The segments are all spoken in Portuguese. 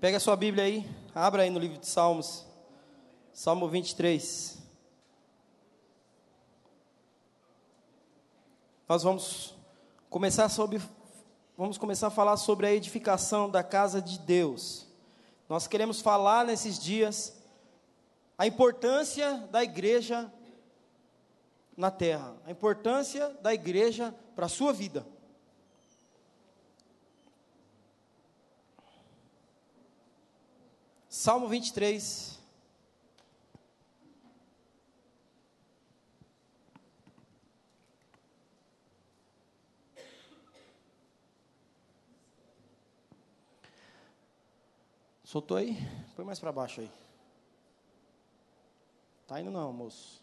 Pega a sua Bíblia aí, abra aí no livro de Salmos, Salmo 23. Nós vamos começar sobre vamos começar a falar sobre a edificação da casa de Deus. Nós queremos falar nesses dias a importância da igreja na terra, a importância da igreja para a sua vida. Salmo 23. Soltou aí? Põe mais para baixo aí. Tá indo não, moço.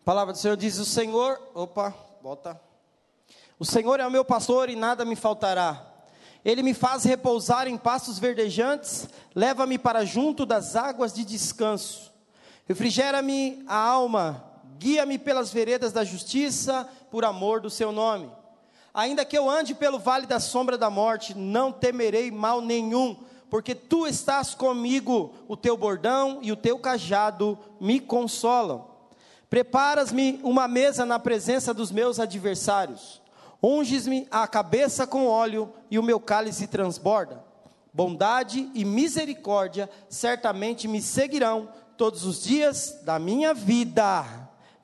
A palavra do Senhor diz: O Senhor, opa, volta. O Senhor é o meu pastor e nada me faltará. Ele me faz repousar em pastos verdejantes, leva-me para junto das águas de descanso. Refrigera-me a alma, guia-me pelas veredas da justiça, por amor do seu nome. Ainda que eu ande pelo vale da sombra da morte, não temerei mal nenhum, porque tu estás comigo, o teu bordão e o teu cajado me consolam. Preparas-me uma mesa na presença dos meus adversários Unges-me a cabeça com óleo e o meu cálice transborda. Bondade e misericórdia certamente me seguirão todos os dias da minha vida,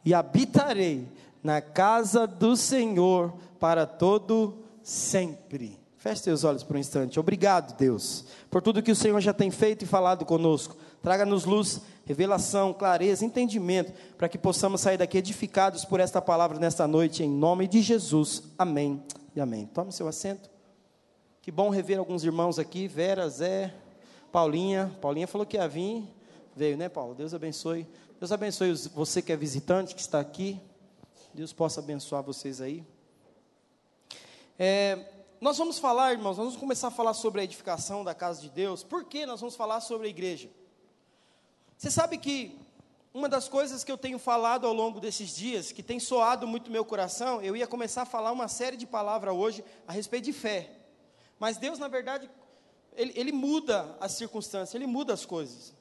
e habitarei na casa do Senhor para todo sempre. Feche seus olhos por um instante. Obrigado, Deus, por tudo que o Senhor já tem feito e falado conosco. Traga-nos luz revelação, clareza, entendimento, para que possamos sair daqui edificados por esta palavra nesta noite, em nome de Jesus. Amém e amém. Tome seu assento. Que bom rever alguns irmãos aqui, Vera, Zé, Paulinha. Paulinha falou que ia vir, veio, né, Paulo? Deus abençoe. Deus abençoe você que é visitante, que está aqui. Deus possa abençoar vocês aí. É, nós vamos falar, irmãos, nós vamos começar a falar sobre a edificação da casa de Deus. Por que nós vamos falar sobre a igreja? Você sabe que uma das coisas que eu tenho falado ao longo desses dias, que tem soado muito meu coração, eu ia começar a falar uma série de palavras hoje a respeito de fé. Mas Deus, na verdade, ele, ele muda as circunstâncias, Ele muda as coisas.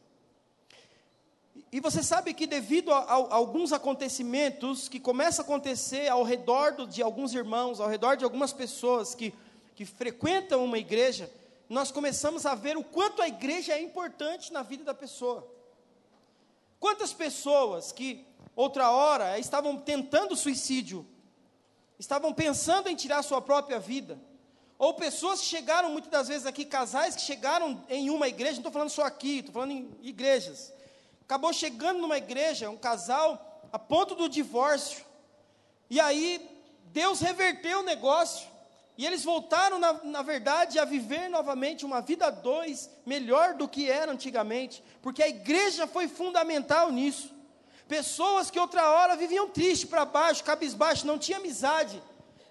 E você sabe que devido a, a, a, alguns acontecimentos que começam a acontecer ao redor de alguns irmãos, ao redor de algumas pessoas que, que frequentam uma igreja, nós começamos a ver o quanto a igreja é importante na vida da pessoa. Quantas pessoas que outra hora estavam tentando suicídio, estavam pensando em tirar sua própria vida, ou pessoas que chegaram muitas das vezes aqui, casais que chegaram em uma igreja, não estou falando só aqui, estou falando em igrejas. Acabou chegando numa igreja, um casal, a ponto do divórcio, e aí Deus reverteu o negócio, e eles voltaram, na, na verdade, a viver novamente uma vida dois, melhor do que era antigamente, porque a igreja foi fundamental nisso. Pessoas que outra hora viviam triste para baixo, cabisbaixo, não tinha amizade,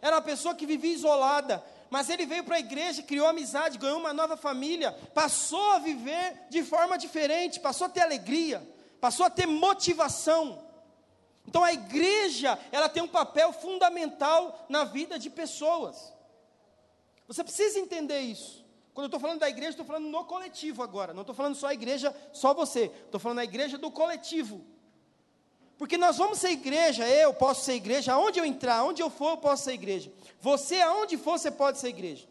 era uma pessoa que vivia isolada, mas ele veio para a igreja, criou amizade, ganhou uma nova família, passou a viver de forma diferente, passou a ter alegria, passou a ter motivação. Então a igreja, ela tem um papel fundamental na vida de pessoas. Você precisa entender isso. Quando eu estou falando da igreja, estou falando no coletivo agora. Não estou falando só a igreja, só você. Estou falando da igreja do coletivo. Porque nós vamos ser igreja, eu posso ser igreja, aonde eu entrar, aonde eu for, eu posso ser igreja. Você, aonde for, você pode ser igreja.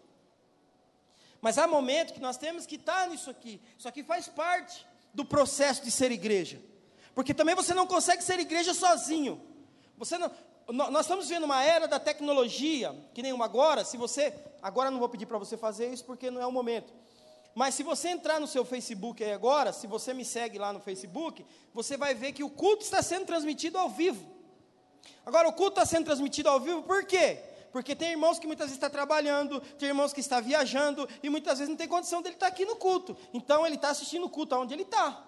Mas há momentos que nós temos que estar nisso aqui. Isso aqui faz parte do processo de ser igreja. Porque também você não consegue ser igreja sozinho. Você não, nós estamos vendo uma era da tecnologia, que nem uma agora, se você, agora não vou pedir para você fazer isso porque não é o momento. Mas se você entrar no seu Facebook aí agora, se você me segue lá no Facebook, você vai ver que o culto está sendo transmitido ao vivo. Agora, o culto está sendo transmitido ao vivo por quê? Porque tem irmãos que muitas vezes está trabalhando, tem irmãos que está viajando, e muitas vezes não tem condição dele estar aqui no culto. Então ele está assistindo o culto onde ele está.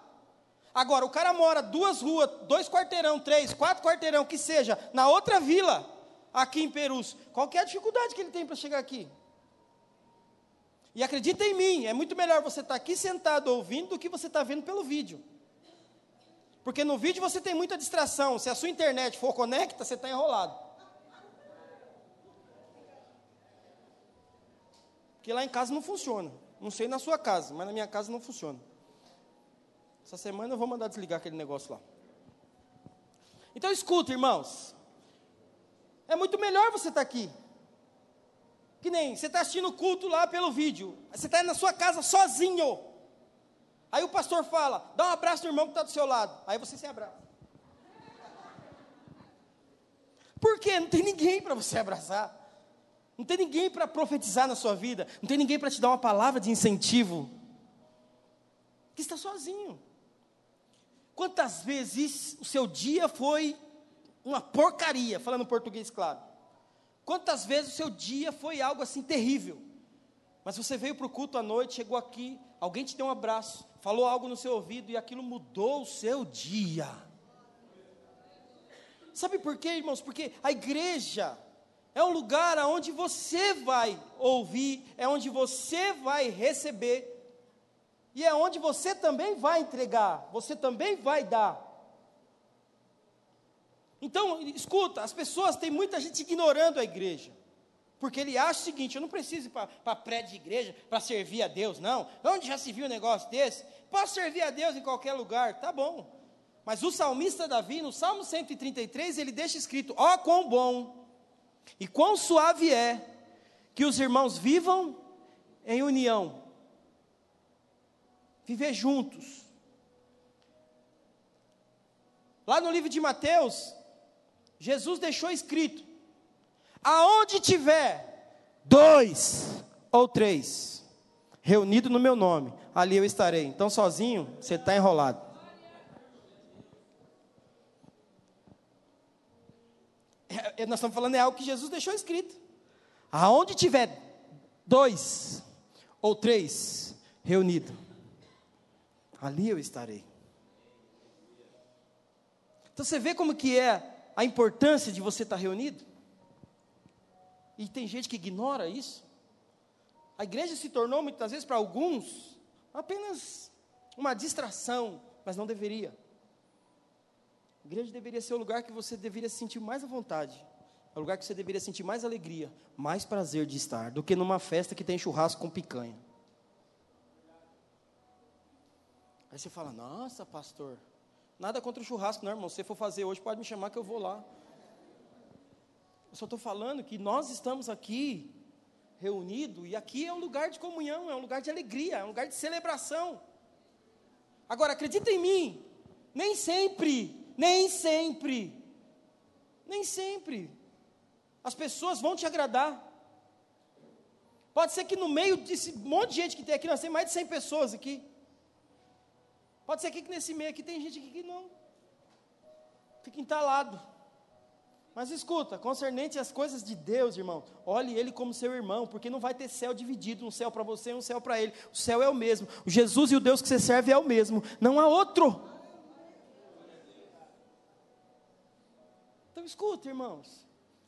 Agora, o cara mora duas ruas, dois quarteirão, três, quatro quarteirão, que seja, na outra vila, aqui em Perus. Qual é a dificuldade que ele tem para chegar aqui? E acredita em mim, é muito melhor você estar tá aqui sentado ouvindo do que você estar tá vendo pelo vídeo. Porque no vídeo você tem muita distração. Se a sua internet for conecta, você está enrolado. Porque lá em casa não funciona. Não sei na sua casa, mas na minha casa não funciona. Essa semana eu vou mandar desligar aquele negócio lá. Então escuta, irmãos. É muito melhor você estar tá aqui. Que nem você está assistindo o culto lá pelo vídeo. Você está na sua casa sozinho. Aí o pastor fala: dá um abraço no irmão que está do seu lado. Aí você se abraça. Por quê? Não tem ninguém para você abraçar. Não tem ninguém para profetizar na sua vida. Não tem ninguém para te dar uma palavra de incentivo. Que está sozinho. Quantas vezes o seu dia foi uma porcaria, falando português claro? Quantas vezes o seu dia foi algo assim terrível? Mas você veio para o culto à noite, chegou aqui, alguém te deu um abraço, falou algo no seu ouvido e aquilo mudou o seu dia. Sabe por quê, irmãos? Porque a igreja é um lugar onde você vai ouvir, é onde você vai receber e é onde você também vai entregar, você também vai dar. Então, escuta, as pessoas, tem muita gente ignorando a igreja. Porque ele acha o seguinte: eu não preciso ir para prédio de igreja para servir a Deus, não. Onde já se viu um negócio desse? Posso servir a Deus em qualquer lugar, tá bom. Mas o salmista Davi, no Salmo 133, ele deixa escrito: ó, oh, quão bom e quão suave é que os irmãos vivam em união viver juntos. Lá no livro de Mateus, Jesus deixou escrito: aonde tiver dois ou três reunidos no meu nome, ali eu estarei. Então, sozinho, você está enrolado. É, nós estamos falando é algo que Jesus deixou escrito. Aonde tiver dois ou três reunidos, ali eu estarei. Então você vê como que é a importância de você estar reunido? E tem gente que ignora isso. A igreja se tornou muitas vezes para alguns apenas uma distração, mas não deveria. A igreja deveria ser o lugar que você deveria se sentir mais à vontade. É o lugar que você deveria sentir mais alegria, mais prazer de estar, do que numa festa que tem churrasco com picanha. Aí você fala, nossa, pastor, nada contra o churrasco, não, irmão. Se for fazer hoje, pode me chamar que eu vou lá. Eu só estou falando que nós estamos aqui reunidos, e aqui é um lugar de comunhão, é um lugar de alegria, é um lugar de celebração. Agora, acredita em mim, nem sempre, nem sempre, nem sempre, as pessoas vão te agradar. Pode ser que no meio desse monte de gente que tem aqui, nós temos mais de 100 pessoas aqui. Pode ser que nesse meio aqui tem gente que não fica entalado. Mas escuta, concernente às coisas de Deus, irmão, olhe ele como seu irmão, porque não vai ter céu dividido, um céu para você e um céu para ele. O céu é o mesmo. O Jesus e o Deus que você serve é o mesmo, não há outro. Então escuta, irmãos.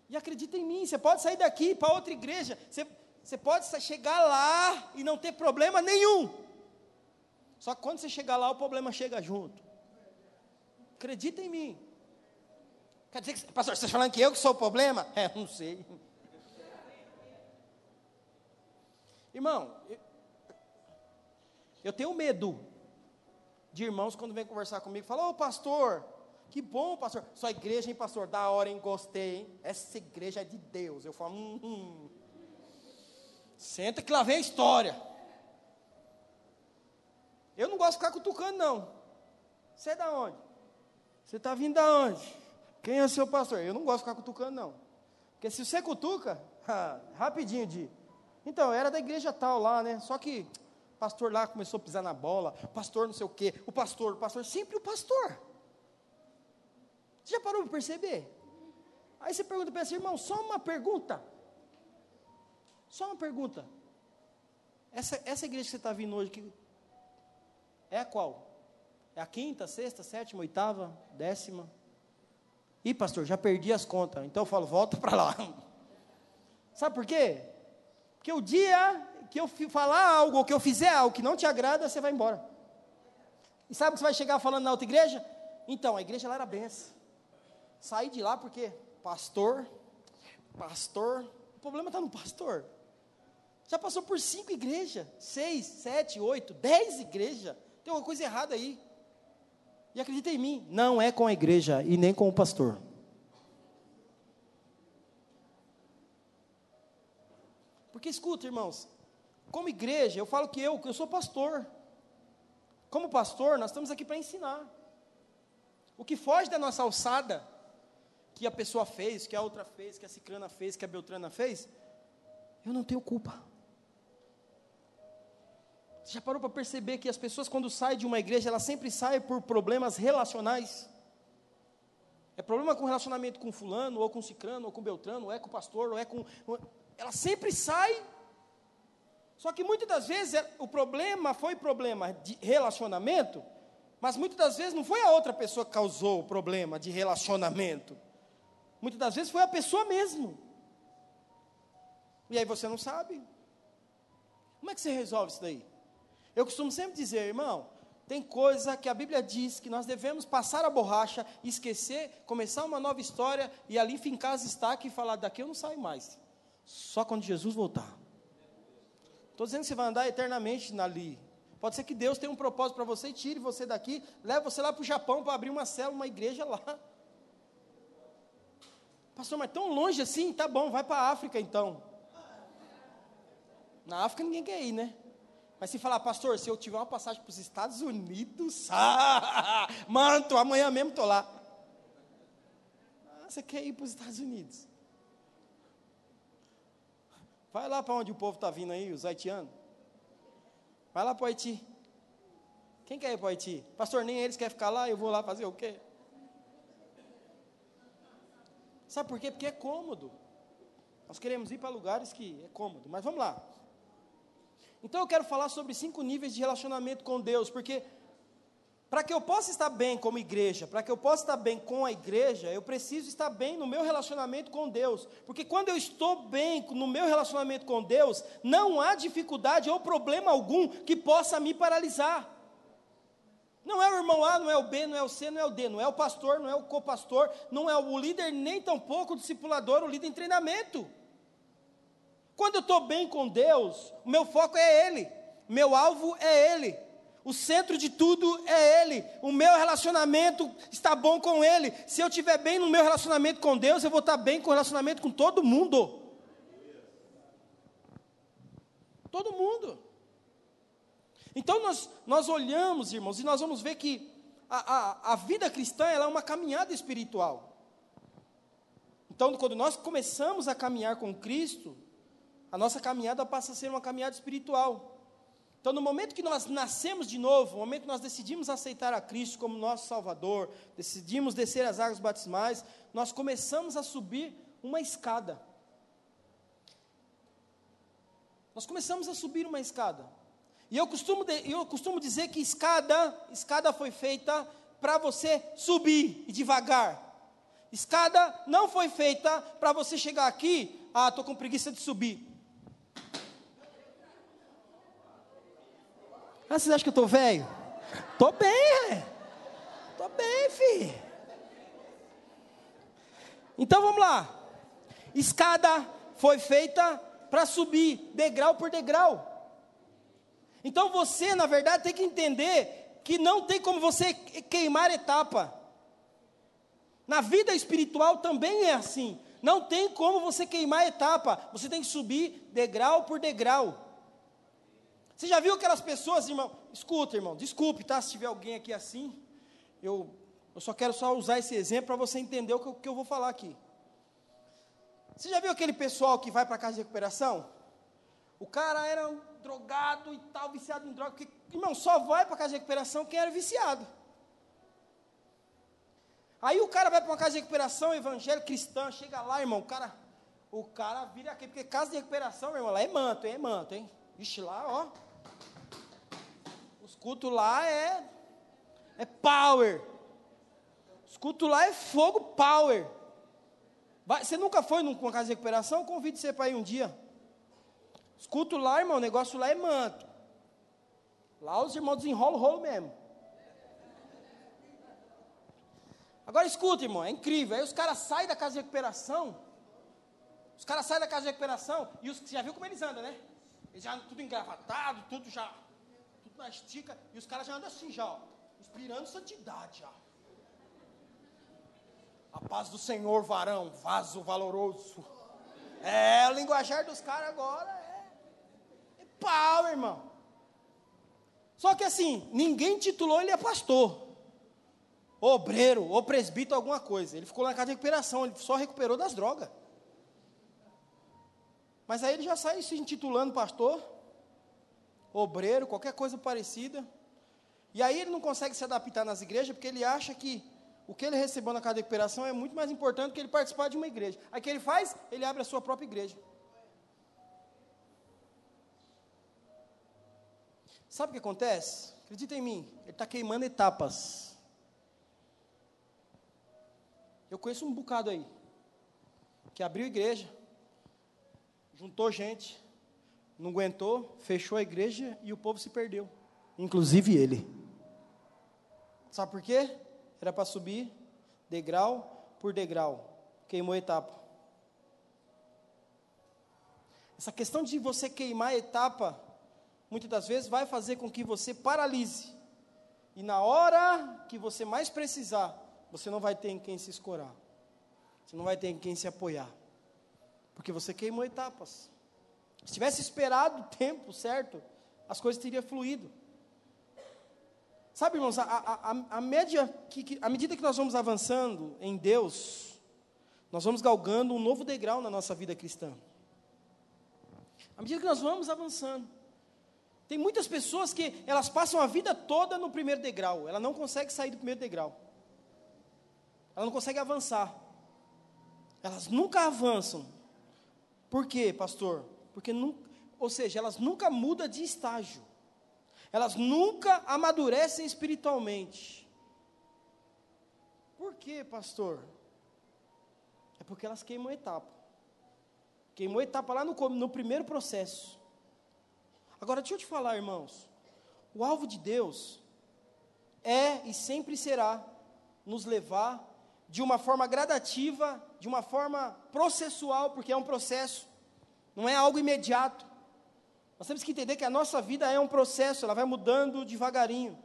E acredita em mim, você pode sair daqui para outra igreja, você, você pode chegar lá e não ter problema nenhum. Só que quando você chegar lá, o problema chega junto. Acredita em mim. Quer dizer que, pastor, você está falando que eu que sou o problema? É, não sei. Irmão, eu, tenho medo de irmãos quando vem conversar comigo, falam, ô pastor, que bom, pastor. Sua igreja, hein, pastor? Da hora, hein? Gostei, hein? Essa igreja é de Deus. Eu falo, hum, hum. Senta que lá vem a história. Eu não gosto de ficar cutucando, não. Você é da onde? Você está vindo da onde? Quem é o seu pastor? Eu não gosto de ficar cutucando, não. Porque se você cutuca, rapidinho de. Então, era da igreja tal lá, né? Só que o pastor lá começou a pisar na bola, o pastor não sei o quê, o pastor, o pastor, sempre o pastor. Você já parou para perceber? Aí você pergunta para esse irmão, só uma pergunta. Só uma pergunta. Essa, essa igreja que você está vindo hoje, que, é qual? É a quinta, sexta, sétima, oitava, décima? Ih, pastor, já perdi as contas. Então eu falo, volta para lá. Sabe por quê? Porque o dia que eu falar algo, ou que eu fizer algo que não te agrada, você vai embora. E sabe que você vai chegar falando na outra igreja? Então, a igreja lá era benção. Saí de lá porque pastor, pastor, o problema está no pastor. Já passou por cinco igrejas, seis, sete, oito, dez igrejas. Tem uma coisa errada aí. E acredita em mim, não é com a igreja e nem com o pastor. Porque escuta, irmãos, como igreja, eu falo que eu, que eu sou pastor. Como pastor, nós estamos aqui para ensinar. O que foge da nossa alçada, que a pessoa fez, que a outra fez, que a ciclana fez, que a beltrana fez, eu não tenho culpa. Você já parou para perceber que as pessoas, quando saem de uma igreja, elas sempre saem por problemas relacionais? É problema com relacionamento com fulano, ou com ciclano, ou com beltrano, ou é com o pastor, ou é com. Ela sempre sai. Só que muitas das vezes é, o problema foi problema de relacionamento, mas muitas das vezes não foi a outra pessoa que causou o problema de relacionamento. Muitas das vezes foi a pessoa mesmo. E aí você não sabe. Como é que você resolve isso daí? Eu costumo sempre dizer, irmão, tem coisa que a Bíblia diz que nós devemos passar a borracha, esquecer, começar uma nova história e ali fincar as estacas e falar: daqui eu não saio mais. Só quando Jesus voltar. Estou dizendo que você vai andar eternamente ali. Pode ser que Deus tenha um propósito para você e tire você daqui, leve você lá para o Japão para abrir uma célula, uma igreja lá. Pastor, mas tão longe assim? Tá bom, vai para a África então. Na África ninguém quer ir, né? Mas se falar, pastor, se eu tiver uma passagem para os Estados Unidos, ah, manto, amanhã mesmo estou lá. Ah, você quer ir para os Estados Unidos? Vai lá para onde o povo está vindo aí, os haitianos. Vai lá para o Haiti. Quem quer ir para o Haiti? Pastor, nem eles querem ficar lá, eu vou lá fazer o quê? Sabe por quê? Porque é cômodo. Nós queremos ir para lugares que é cômodo. Mas vamos lá. Então eu quero falar sobre cinco níveis de relacionamento com Deus, porque para que eu possa estar bem como igreja, para que eu possa estar bem com a igreja, eu preciso estar bem no meu relacionamento com Deus. Porque quando eu estou bem no meu relacionamento com Deus, não há dificuldade ou problema algum que possa me paralisar. Não é o irmão A, não é o B, não é o C, não é o D, não é o pastor, não é o copastor, não é o líder, nem tampouco o discipulador, o líder em treinamento. Quando eu estou bem com Deus, o meu foco é Ele, meu alvo é Ele, o centro de tudo é Ele, o meu relacionamento está bom com Ele. Se eu estiver bem no meu relacionamento com Deus, eu vou estar bem com o relacionamento com todo mundo. Todo mundo. Então nós, nós olhamos, irmãos, e nós vamos ver que a, a, a vida cristã é uma caminhada espiritual. Então, quando nós começamos a caminhar com Cristo, a nossa caminhada passa a ser uma caminhada espiritual. Então, no momento que nós nascemos de novo, no momento que nós decidimos aceitar a Cristo como nosso Salvador, decidimos descer as águas batismais, nós começamos a subir uma escada. Nós começamos a subir uma escada. E eu costumo, eu costumo dizer que escada, escada foi feita para você subir e devagar. Escada não foi feita para você chegar aqui, ah, estou com preguiça de subir. Ah, vocês acham que eu estou velho? Estou bem, estou bem, filho. Então vamos lá. Escada foi feita para subir, degrau por degrau. Então você, na verdade, tem que entender que não tem como você queimar etapa. Na vida espiritual também é assim. Não tem como você queimar etapa. Você tem que subir degrau por degrau. Você já viu aquelas pessoas, irmão? Escuta, irmão, desculpe, tá? Se tiver alguém aqui assim, eu, eu só quero só usar esse exemplo para você entender o que, eu, que eu vou falar aqui. Você já viu aquele pessoal que vai para casa de recuperação? O cara era um drogado e tal, viciado em droga. Porque, irmão, só vai para casa de recuperação quem era viciado. Aí o cara vai para uma casa de recuperação evangélica cristã, chega lá, irmão, o cara, o cara vira aqui, porque casa de recuperação, meu irmão, lá é manto, hein, é manto, hein? Vixe, lá, ó, cultos lá é, é power. Os cultos lá é fogo power. Vai, você nunca foi numa casa de recuperação? Convido você para ir um dia. Os cultos lá, irmão, o negócio lá é manto. Lá os irmãos desenrolam o rolo mesmo. Agora escuta, irmão, é incrível. Aí os caras saem da casa de recuperação. Os caras saem da casa de recuperação e os, você já viu como eles andam, né? Eles já tudo engravatado, tudo já, estica, e os caras já andam assim já, ó, inspirando santidade já. A paz do Senhor, varão, vaso valoroso. É, o linguajar dos caras agora é, é pau, irmão. Só que assim, ninguém titulou ele a pastor, obreiro, ou presbítero, alguma coisa. Ele ficou na casa de recuperação, ele só recuperou das drogas. Mas aí ele já sai se intitulando pastor, obreiro, qualquer coisa parecida. E aí ele não consegue se adaptar nas igrejas porque ele acha que o que ele recebeu na casa de recuperação é muito mais importante do que ele participar de uma igreja. Aí o que ele faz? Ele abre a sua própria igreja. Sabe o que acontece? Acredita em mim, ele está queimando etapas. Eu conheço um bocado aí, que abriu igreja, juntou gente, não aguentou, fechou a igreja e o povo se perdeu, inclusive ele. Sabe por quê? Era para subir degrau por degrau, queimou etapa. Essa questão de você queimar etapa, muitas das vezes vai fazer com que você paralise. E na hora que você mais precisar, você não vai ter em quem se escorar. Você não vai ter em quem se apoiar. Porque você queimou etapas. Se tivesse esperado o tempo certo, as coisas teriam fluído. Sabe, irmãos, a, a, a, média, que, que, à medida que nós vamos avançando em Deus, nós vamos galgando um novo degrau na nossa vida cristã. À medida que nós vamos avançando. Tem muitas pessoas que elas passam a vida toda no primeiro degrau, ela não consegue sair do primeiro degrau. Ela não consegue avançar. Elas nunca avançam. Por quê, pastor? Porque nunca, ou seja, elas nunca mudam de estágio. Elas nunca amadurecem espiritualmente. Por quê, pastor? É porque elas queimam etapa. Queimou etapa lá no, no primeiro processo. Agora, deixa eu te falar, irmãos. O alvo de Deus é e sempre será nos levar de uma forma gradativa, de uma forma processual, porque é um processo, não é algo imediato. Nós temos que entender que a nossa vida é um processo, ela vai mudando devagarinho.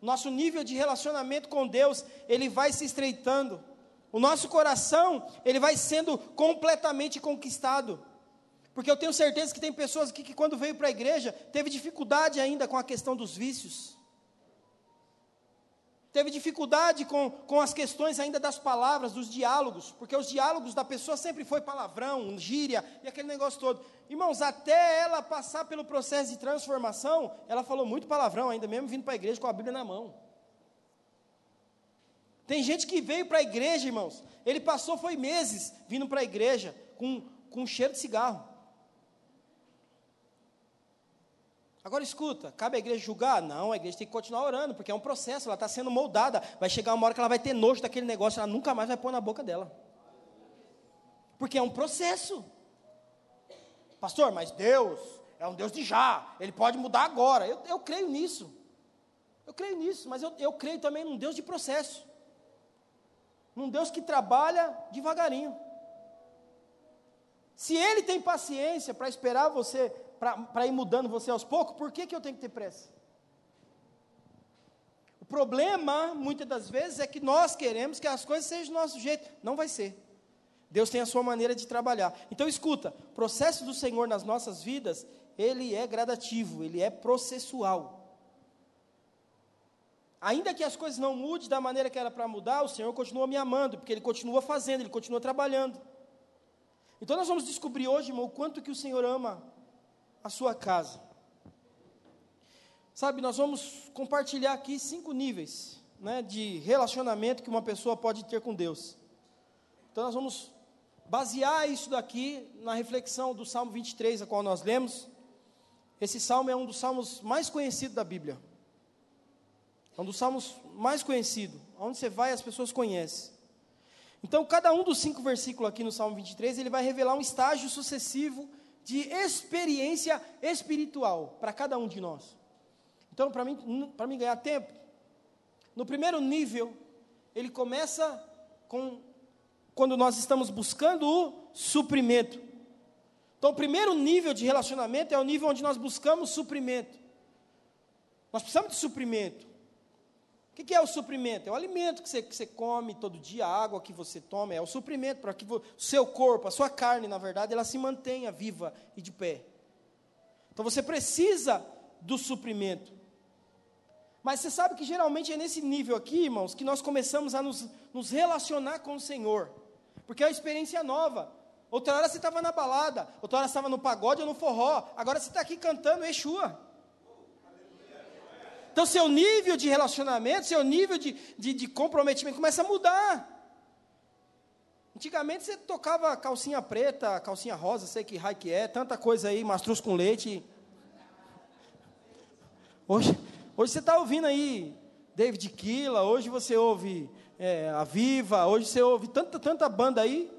Nosso nível de relacionamento com Deus, ele vai se estreitando. O nosso coração, ele vai sendo completamente conquistado. Porque eu tenho certeza que tem pessoas aqui que quando veio para a igreja, teve dificuldade ainda com a questão dos vícios teve dificuldade com, com as questões ainda das palavras, dos diálogos, porque os diálogos da pessoa sempre foi palavrão, gíria e aquele negócio todo. Irmãos, até ela passar pelo processo de transformação, ela falou muito palavrão ainda, mesmo vindo para a igreja com a Bíblia na mão. Tem gente que veio para a igreja, irmãos, ele passou, foi meses vindo para a igreja com, com cheiro de cigarro. Agora escuta, cabe a igreja julgar? Não, a igreja tem que continuar orando, porque é um processo, ela está sendo moldada. Vai chegar uma hora que ela vai ter nojo daquele negócio, ela nunca mais vai pôr na boca dela. Porque é um processo. Pastor, mas Deus é um Deus de já, Ele pode mudar agora. Eu, eu creio nisso. Eu creio nisso, mas eu, eu creio também num Deus de processo. Num Deus que trabalha devagarinho. Se Ele tem paciência para esperar você para ir mudando você aos poucos, por que, que eu tenho que ter pressa? O problema, muitas das vezes, é que nós queremos que as coisas sejam do nosso jeito. Não vai ser. Deus tem a sua maneira de trabalhar. Então, escuta: o processo do Senhor nas nossas vidas, ele é gradativo, ele é processual. Ainda que as coisas não mudem da maneira que era para mudar, o Senhor continua me amando, porque Ele continua fazendo, Ele continua trabalhando. Então nós vamos descobrir hoje, irmão, o quanto que o Senhor ama a sua casa. Sabe, nós vamos compartilhar aqui cinco níveis né, de relacionamento que uma pessoa pode ter com Deus. Então nós vamos basear isso daqui na reflexão do Salmo 23, a qual nós lemos. Esse salmo é um dos salmos mais conhecidos da Bíblia. É um dos salmos mais conhecidos. Onde você vai, as pessoas conhecem. Então, cada um dos cinco versículos aqui no Salmo 23, ele vai revelar um estágio sucessivo de experiência espiritual para cada um de nós. Então, para mim, para mim ganhar tempo, no primeiro nível, ele começa com quando nós estamos buscando o suprimento. Então, o primeiro nível de relacionamento é o nível onde nós buscamos suprimento. Nós precisamos de suprimento. O que é o suprimento? É o alimento que você, que você come todo dia, a água que você toma, é o suprimento para que o seu corpo, a sua carne, na verdade, ela se mantenha viva e de pé. Então você precisa do suprimento. Mas você sabe que geralmente é nesse nível aqui, irmãos, que nós começamos a nos, nos relacionar com o Senhor. Porque é uma experiência nova. Outra hora você estava na balada, outra hora você estava no pagode ou no forró, agora você está aqui cantando Exua. Então, seu nível de relacionamento, seu nível de, de, de comprometimento começa a mudar. Antigamente você tocava calcinha preta, calcinha rosa, sei que raio que é, tanta coisa aí, mastruz com leite. Hoje, hoje você está ouvindo aí David Killa, hoje você ouve é, a Viva, hoje você ouve tanta, tanta banda aí.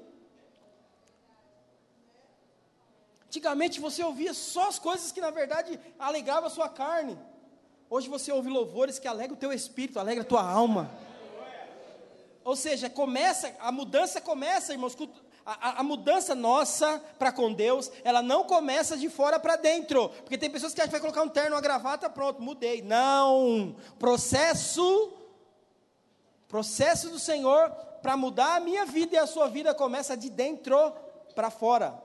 Antigamente você ouvia só as coisas que na verdade alegravam a sua carne. Hoje você ouve louvores que alegram o teu espírito, alegra a tua alma. Ou seja, começa, a mudança começa, irmãos, a, a, a mudança nossa para com Deus, ela não começa de fora para dentro. Porque tem pessoas que acham que vai colocar um terno, uma gravata, pronto, mudei. Não. Processo, processo do Senhor para mudar a minha vida e a sua vida começa de dentro para fora.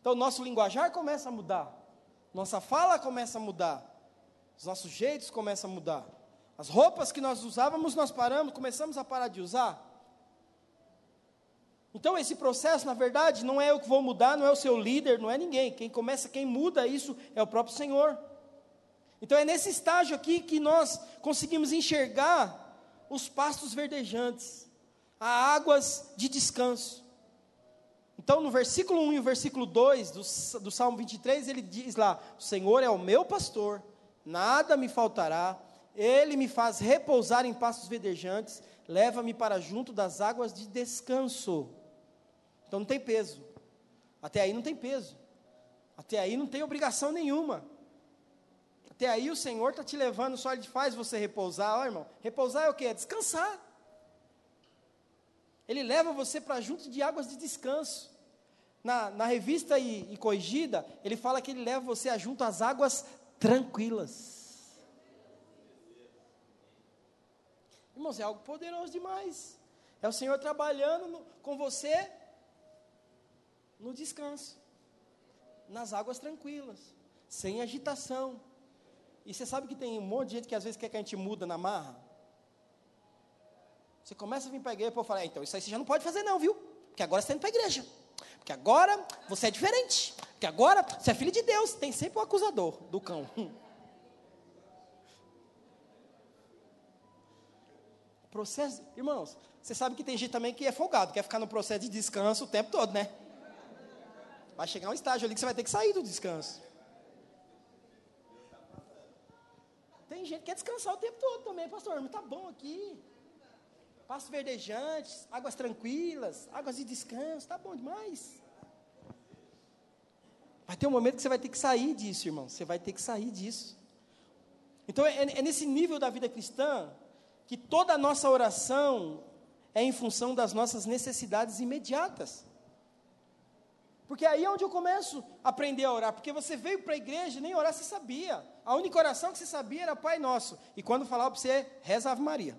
Então, nosso linguajar começa a mudar, nossa fala começa a mudar, os nossos jeitos começam a mudar. As roupas que nós usávamos, nós paramos, começamos a parar de usar. Então, esse processo, na verdade, não é eu que vou mudar, não é o seu líder, não é ninguém. Quem começa, quem muda isso é o próprio Senhor. Então, é nesse estágio aqui que nós conseguimos enxergar os pastos verdejantes, as águas de descanso. Então, no versículo 1 e o versículo 2 do, do Salmo 23, ele diz lá: O Senhor é o meu pastor, nada me faltará, ele me faz repousar em pastos verdejantes, leva-me para junto das águas de descanso. Então não tem peso. Até aí não tem peso. Até aí não tem obrigação nenhuma. Até aí o Senhor está te levando, só Ele faz você repousar. Ó, irmão, repousar é o que? É descansar. Ele leva você para junto de águas de descanso. Na, na revista e, e, corrigida, ele fala que ele leva você junto às águas tranquilas. Irmãos, é algo poderoso demais. É o Senhor trabalhando no, com você no descanso, nas águas tranquilas, sem agitação. E você sabe que tem um monte de gente que às vezes quer que a gente muda na marra? Você começa a vir para a igreja e eu falo, é, então isso aí você já não pode fazer não, viu? Porque agora você está indo para a igreja. Porque agora você é diferente. Porque agora você é filho de Deus. Tem sempre o acusador do cão. Processo, irmãos, você sabe que tem gente também que é folgado, quer ficar no processo de descanso o tempo todo, né? Vai chegar um estágio ali que você vai ter que sair do descanso. Tem gente que quer descansar o tempo todo também, pastor. Não está bom aqui pastos verdejantes, águas tranquilas, águas de descanso, tá bom demais. Vai ter um momento que você vai ter que sair disso, irmão. Você vai ter que sair disso. Então é, é nesse nível da vida cristã que toda a nossa oração é em função das nossas necessidades imediatas. Porque aí é onde eu começo a aprender a orar. Porque você veio para a igreja nem orar você sabia. A única oração que você sabia era Pai Nosso. E quando falava para você, reza Ave Maria.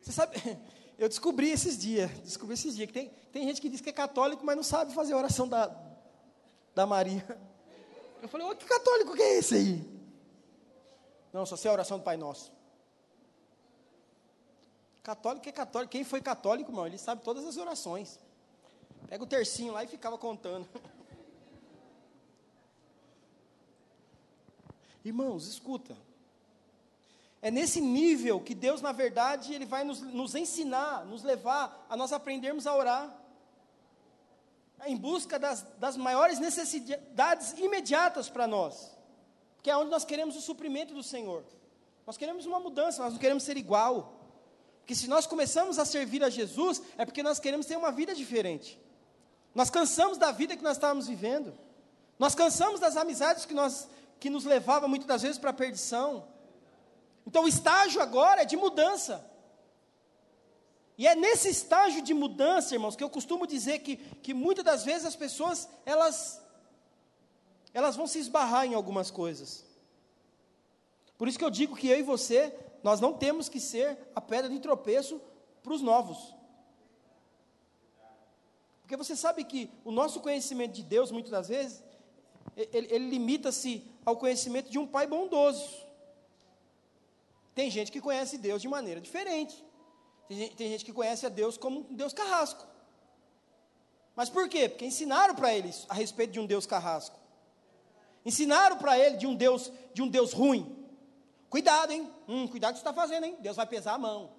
Você sabe, eu descobri esses dias, descobri esses dias, que tem, tem gente que diz que é católico, mas não sabe fazer a oração da, da Maria. Eu falei, oh, que católico que é esse aí? Não, só sei a oração do Pai Nosso. Católico é católico. Quem foi católico, irmão, ele sabe todas as orações. Pega o tercinho lá e ficava contando. Irmãos, escuta. É nesse nível que Deus, na verdade, Ele vai nos, nos ensinar, nos levar a nós aprendermos a orar. Em busca das, das maiores necessidades imediatas para nós. Que é onde nós queremos o suprimento do Senhor. Nós queremos uma mudança, nós não queremos ser igual. Porque se nós começamos a servir a Jesus, é porque nós queremos ter uma vida diferente. Nós cansamos da vida que nós estávamos vivendo. Nós cansamos das amizades que, nós, que nos levava muitas das vezes para a perdição. Então o estágio agora é de mudança. E é nesse estágio de mudança, irmãos, que eu costumo dizer que, que muitas das vezes as pessoas, elas, elas vão se esbarrar em algumas coisas. Por isso que eu digo que eu e você, nós não temos que ser a pedra de tropeço para os novos. Porque você sabe que o nosso conhecimento de Deus, muitas das vezes, ele, ele limita-se ao conhecimento de um pai bondoso. Tem gente que conhece Deus de maneira diferente. Tem gente, tem gente que conhece a Deus como um Deus carrasco. Mas por quê? Porque ensinaram para eles a respeito de um Deus carrasco. Ensinaram para ele de um Deus, de um Deus ruim. Cuidado, hein? Hum, cuidado que você está fazendo, hein? Deus vai pesar a mão.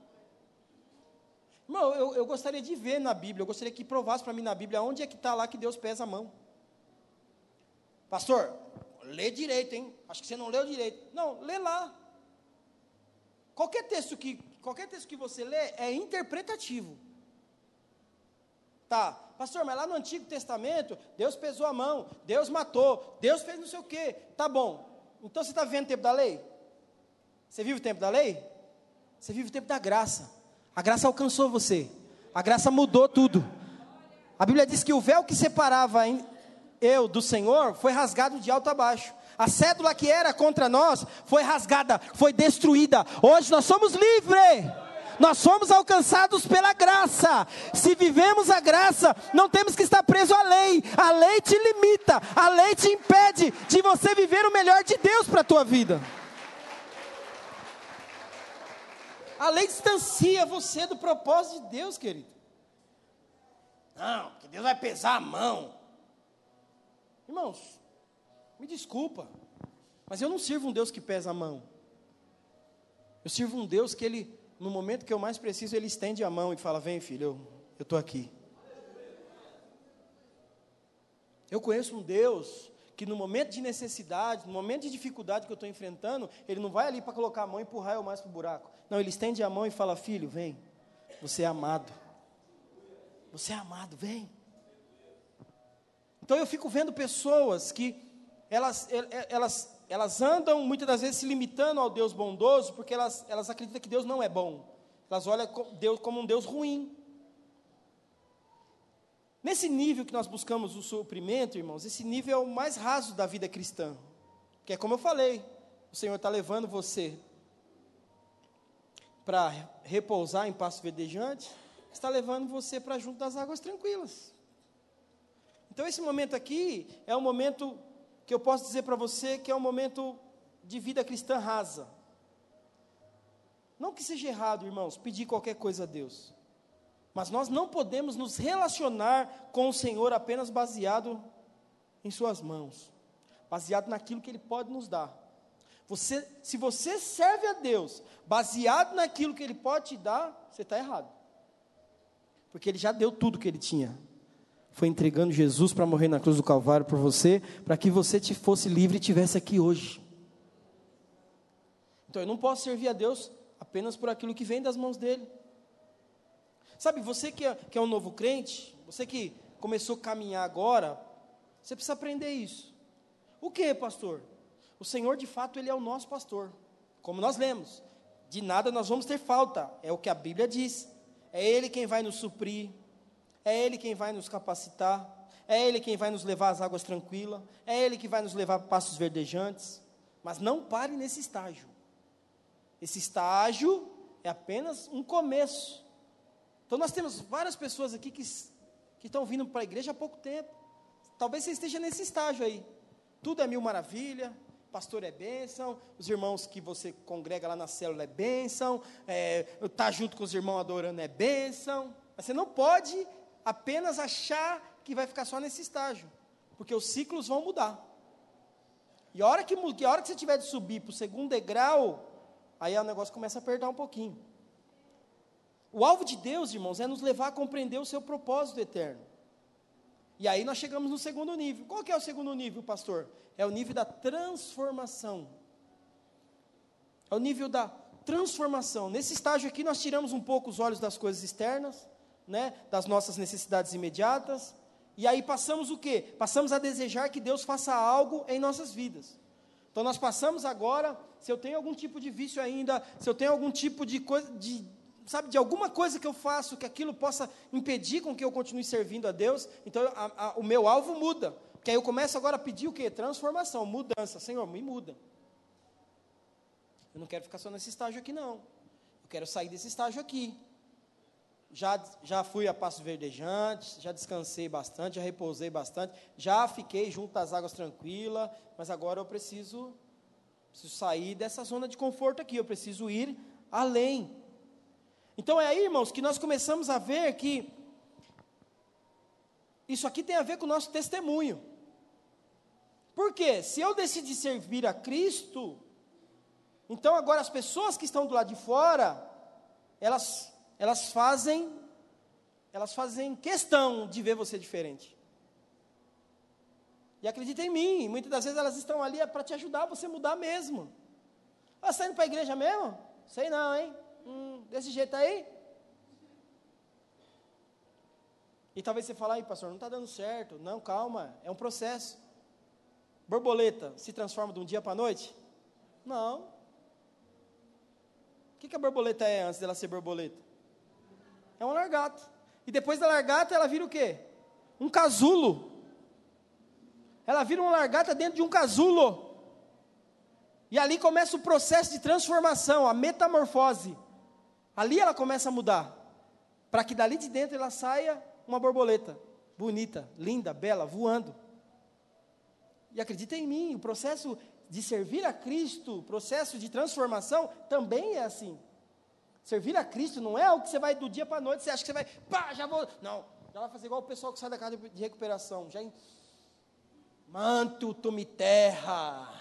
Irmão, eu, eu gostaria de ver na Bíblia, eu gostaria que provasse para mim na Bíblia onde é que está lá que Deus pesa a mão. Pastor, lê direito, hein? Acho que você não leu direito. Não, lê lá. Qualquer texto que, qualquer texto que você lê é interpretativo. Tá, pastor, mas lá no Antigo Testamento, Deus pesou a mão, Deus matou, Deus fez não sei o quê. Tá bom. Então você está vivendo o tempo da lei? Você vive o tempo da lei? Você vive o tempo da graça. A graça alcançou você. A graça mudou tudo. A Bíblia diz que o véu que separava eu do Senhor foi rasgado de alto a baixo. A cédula que era contra nós foi rasgada, foi destruída. Hoje nós somos livres. Nós somos alcançados pela graça. Se vivemos a graça, não temos que estar preso à lei. A lei te limita, a lei te impede de você viver o melhor de Deus para a tua vida. A lei distancia você do propósito de Deus, querido. Não, que Deus vai pesar a mão. Irmãos, me desculpa, mas eu não sirvo um Deus que pesa a mão. Eu sirvo um Deus que ele, no momento que eu mais preciso, ele estende a mão e fala: Vem, filho, eu estou aqui. Eu conheço um Deus que no momento de necessidade, no momento de dificuldade que eu estou enfrentando, ele não vai ali para colocar a mão e empurrar eu mais para o buraco. Não, ele estende a mão e fala: Filho, vem, você é amado. Você é amado, vem. Então eu fico vendo pessoas que elas, elas, elas andam muitas das vezes se limitando ao Deus bondoso, porque elas, elas acreditam que Deus não é bom. Elas olham Deus como um Deus ruim. Nesse nível que nós buscamos o suprimento, irmãos, esse nível é o mais raso da vida cristã. Que é como eu falei, o Senhor está levando você para repousar em passo verdejante, está levando você para junto das águas tranquilas. Então, esse momento aqui é um momento que eu posso dizer para você que é um momento de vida cristã rasa. Não que seja errado, irmãos, pedir qualquer coisa a Deus. Mas nós não podemos nos relacionar com o Senhor apenas baseado em Suas mãos, baseado naquilo que Ele pode nos dar. Você, se você serve a Deus baseado naquilo que Ele pode te dar, você está errado. Porque Ele já deu tudo que Ele tinha foi entregando Jesus para morrer na cruz do Calvário por você, para que você te fosse livre e tivesse aqui hoje. Então eu não posso servir a Deus apenas por aquilo que vem das mãos dele. Sabe, você que é, que é um novo crente, você que começou a caminhar agora, você precisa aprender isso. O que, pastor? O Senhor, de fato, Ele é o nosso pastor. Como nós lemos, de nada nós vamos ter falta, é o que a Bíblia diz. É Ele quem vai nos suprir, é Ele quem vai nos capacitar, é Ele quem vai nos levar às águas tranquilas, é Ele que vai nos levar a passos verdejantes. Mas não pare nesse estágio. Esse estágio é apenas um começo. Então nós temos várias pessoas aqui que, que estão vindo para a igreja há pouco tempo. Talvez você esteja nesse estágio aí. Tudo é mil maravilha, pastor é bênção, os irmãos que você congrega lá na célula é bênção, é, tá junto com os irmãos adorando é bênção. Mas você não pode apenas achar que vai ficar só nesse estágio, porque os ciclos vão mudar. E a hora que, a hora que você tiver de subir para o segundo degrau, aí o negócio começa a apertar um pouquinho. O alvo de Deus, irmãos, é nos levar a compreender o seu propósito eterno. E aí nós chegamos no segundo nível. Qual que é o segundo nível, pastor? É o nível da transformação. É o nível da transformação. Nesse estágio aqui nós tiramos um pouco os olhos das coisas externas né, das nossas necessidades imediatas. E aí passamos o quê? Passamos a desejar que Deus faça algo em nossas vidas. Então nós passamos agora, se eu tenho algum tipo de vício ainda, se eu tenho algum tipo de coisa, de sabe, de alguma coisa que eu faço que aquilo possa impedir com que eu continue servindo a Deus, então a, a, o meu alvo muda. Porque aí eu começo agora a pedir o quê? Transformação, mudança. Senhor, me muda. Eu não quero ficar só nesse estágio aqui, não. Eu quero sair desse estágio aqui. Já, já fui a passos verdejantes, já descansei bastante, já repousei bastante, já fiquei junto às águas tranquilas, mas agora eu preciso, preciso sair dessa zona de conforto aqui, eu preciso ir além. Então é aí, irmãos, que nós começamos a ver que isso aqui tem a ver com o nosso testemunho. Por quê? Se eu decidir servir a Cristo, então agora as pessoas que estão do lado de fora, elas, elas fazem elas fazem questão de ver você diferente. E acredita em mim, muitas das vezes elas estão ali para te ajudar você mudar mesmo. Ah, está indo para a igreja mesmo? Sei não, hein? Hum, desse jeito aí? E talvez você fale, pastor, não está dando certo. Não, calma, é um processo. Borboleta se transforma de um dia para a noite? Não. O que, que a borboleta é antes dela ser borboleta? É uma largata. E depois da largata ela vira o quê? Um casulo. Ela vira uma largata dentro de um casulo. E ali começa o processo de transformação, a metamorfose. Ali ela começa a mudar. Para que dali de dentro ela saia uma borboleta. Bonita, linda, bela, voando. E acredita em mim, o processo de servir a Cristo, o processo de transformação, também é assim. Servir a Cristo não é algo que você vai do dia para a noite, você acha que você vai, pá, já vou. Não, já vai fazer igual o pessoal que sai da casa de recuperação. Já em, manto, tome terra.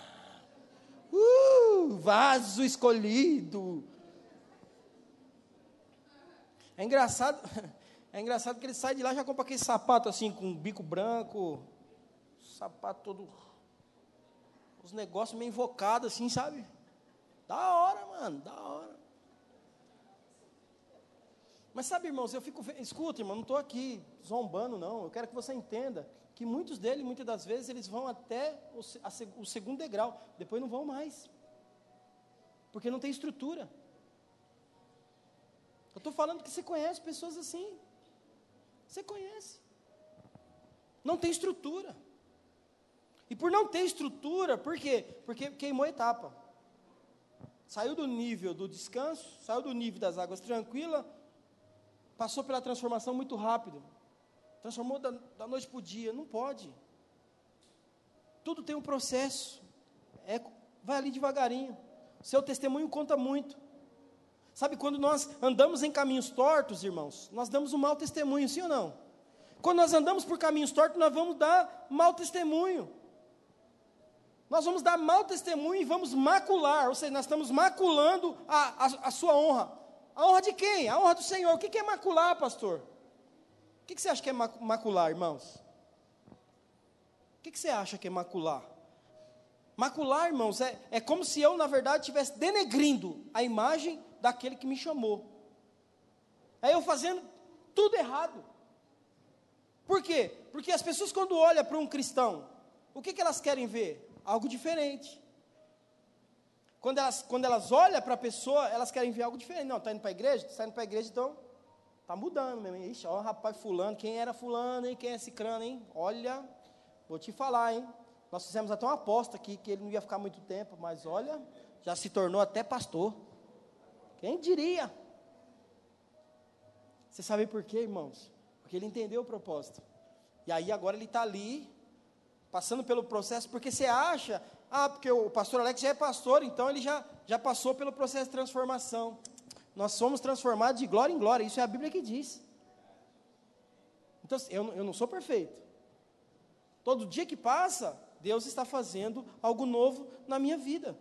Uh, vaso escolhido. É engraçado, é engraçado que ele sai de lá já compra aquele sapato assim, com bico branco, sapato todo, os negócios meio invocados assim, sabe? Da hora, mano, da hora. Mas sabe, irmãos, eu fico, escuta, irmão, não estou aqui zombando, não. Eu quero que você entenda que muitos deles, muitas das vezes, eles vão até o, a, o segundo degrau, depois não vão mais, porque não tem estrutura. Eu estou falando que você conhece pessoas assim. Você conhece. Não tem estrutura. E por não ter estrutura, por quê? Porque queimou a etapa. Saiu do nível do descanso, saiu do nível das águas tranquilas, passou pela transformação muito rápido. Transformou da, da noite para o dia. Não pode. Tudo tem um processo. É, vai ali devagarinho. Seu testemunho conta muito. Sabe, quando nós andamos em caminhos tortos, irmãos, nós damos um mau testemunho, sim ou não? Quando nós andamos por caminhos tortos, nós vamos dar mau testemunho. Nós vamos dar mau testemunho e vamos macular, ou seja, nós estamos maculando a, a, a sua honra. A honra de quem? A honra do Senhor. O que, é macular, pastor? O que, você acha que é macular, irmãos? O que, que você acha que é macular? Macular, irmãos, é, é como se eu, na verdade, estivesse denegrindo a imagem daquele que me chamou. É eu fazendo tudo errado. Por quê? Porque as pessoas, quando olham para um cristão, o que, que elas querem ver? Algo diferente. Quando elas, quando elas olham para a pessoa, elas querem ver algo diferente. Não, está indo para a igreja? Está indo para a igreja, então está mudando mesmo. Ixi, ó, rapaz, fulano, quem era fulano, hein? Quem é esse crânio, hein? Olha, vou te falar, hein? Nós fizemos até uma aposta aqui que ele não ia ficar muito tempo, mas olha, já se tornou até pastor. Quem diria? Você sabe por quê, irmãos? Porque ele entendeu o propósito. E aí agora ele está ali, passando pelo processo, porque você acha, ah, porque o pastor Alex já é pastor, então ele já, já passou pelo processo de transformação. Nós somos transformados de glória em glória, isso é a Bíblia que diz. Então, eu, eu não sou perfeito. Todo dia que passa, Deus está fazendo algo novo na minha vida.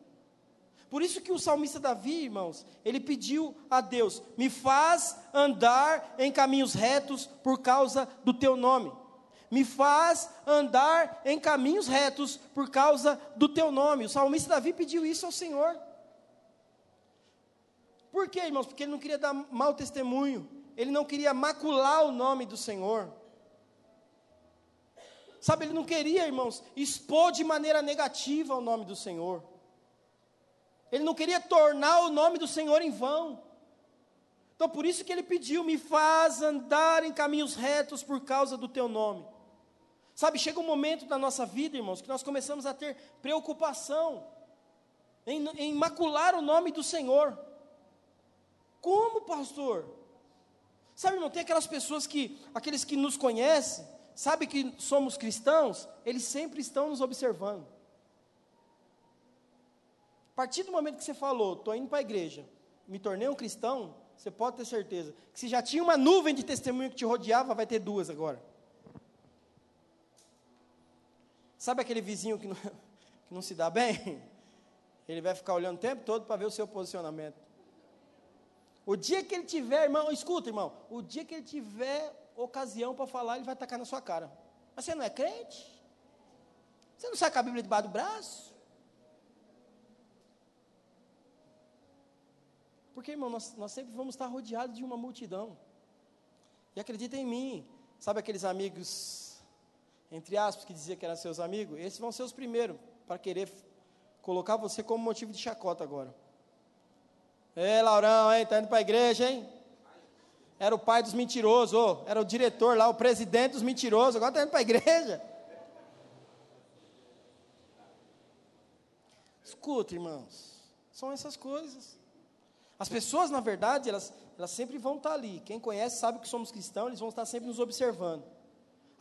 Por isso que o salmista Davi, irmãos, ele pediu a Deus: me faz andar em caminhos retos por causa do teu nome. Me faz andar em caminhos retos por causa do teu nome. O salmista Davi pediu isso ao Senhor. Por quê, irmãos? Porque ele não queria dar mau testemunho, ele não queria macular o nome do Senhor. Sabe, ele não queria, irmãos, expor de maneira negativa o nome do Senhor. Ele não queria tornar o nome do Senhor em vão. Então por isso que ele pediu: me faz andar em caminhos retos por causa do teu nome. Sabe, chega um momento da nossa vida, irmãos, que nós começamos a ter preocupação em, em macular o nome do Senhor. Como, pastor? Sabe, irmão, tem aquelas pessoas que, aqueles que nos conhecem, sabe que somos cristãos, eles sempre estão nos observando. A partir do momento que você falou, estou indo para a igreja, me tornei um cristão, você pode ter certeza que se já tinha uma nuvem de testemunho que te rodeava, vai ter duas agora. Sabe aquele vizinho que não, que não se dá bem? Ele vai ficar olhando o tempo todo para ver o seu posicionamento. O dia que ele tiver, irmão, escuta, irmão, o dia que ele tiver ocasião para falar, ele vai tacar na sua cara. Mas você não é crente? Você não saca a Bíblia debaixo do braço? Porque, irmão, nós, nós sempre vamos estar rodeados de uma multidão. E acredita em mim, sabe aqueles amigos, entre aspas, que diziam que eram seus amigos? Esses vão ser os primeiros para querer colocar você como motivo de chacota agora. Ei, Laurão, hein? Tá indo para a igreja, hein? Era o pai dos mentirosos, oh, era o diretor lá, o presidente dos mentirosos, agora está indo para a igreja. Escuta, irmãos, são essas coisas. As pessoas, na verdade, elas, elas sempre vão estar ali. Quem conhece sabe que somos cristãos, eles vão estar sempre nos observando.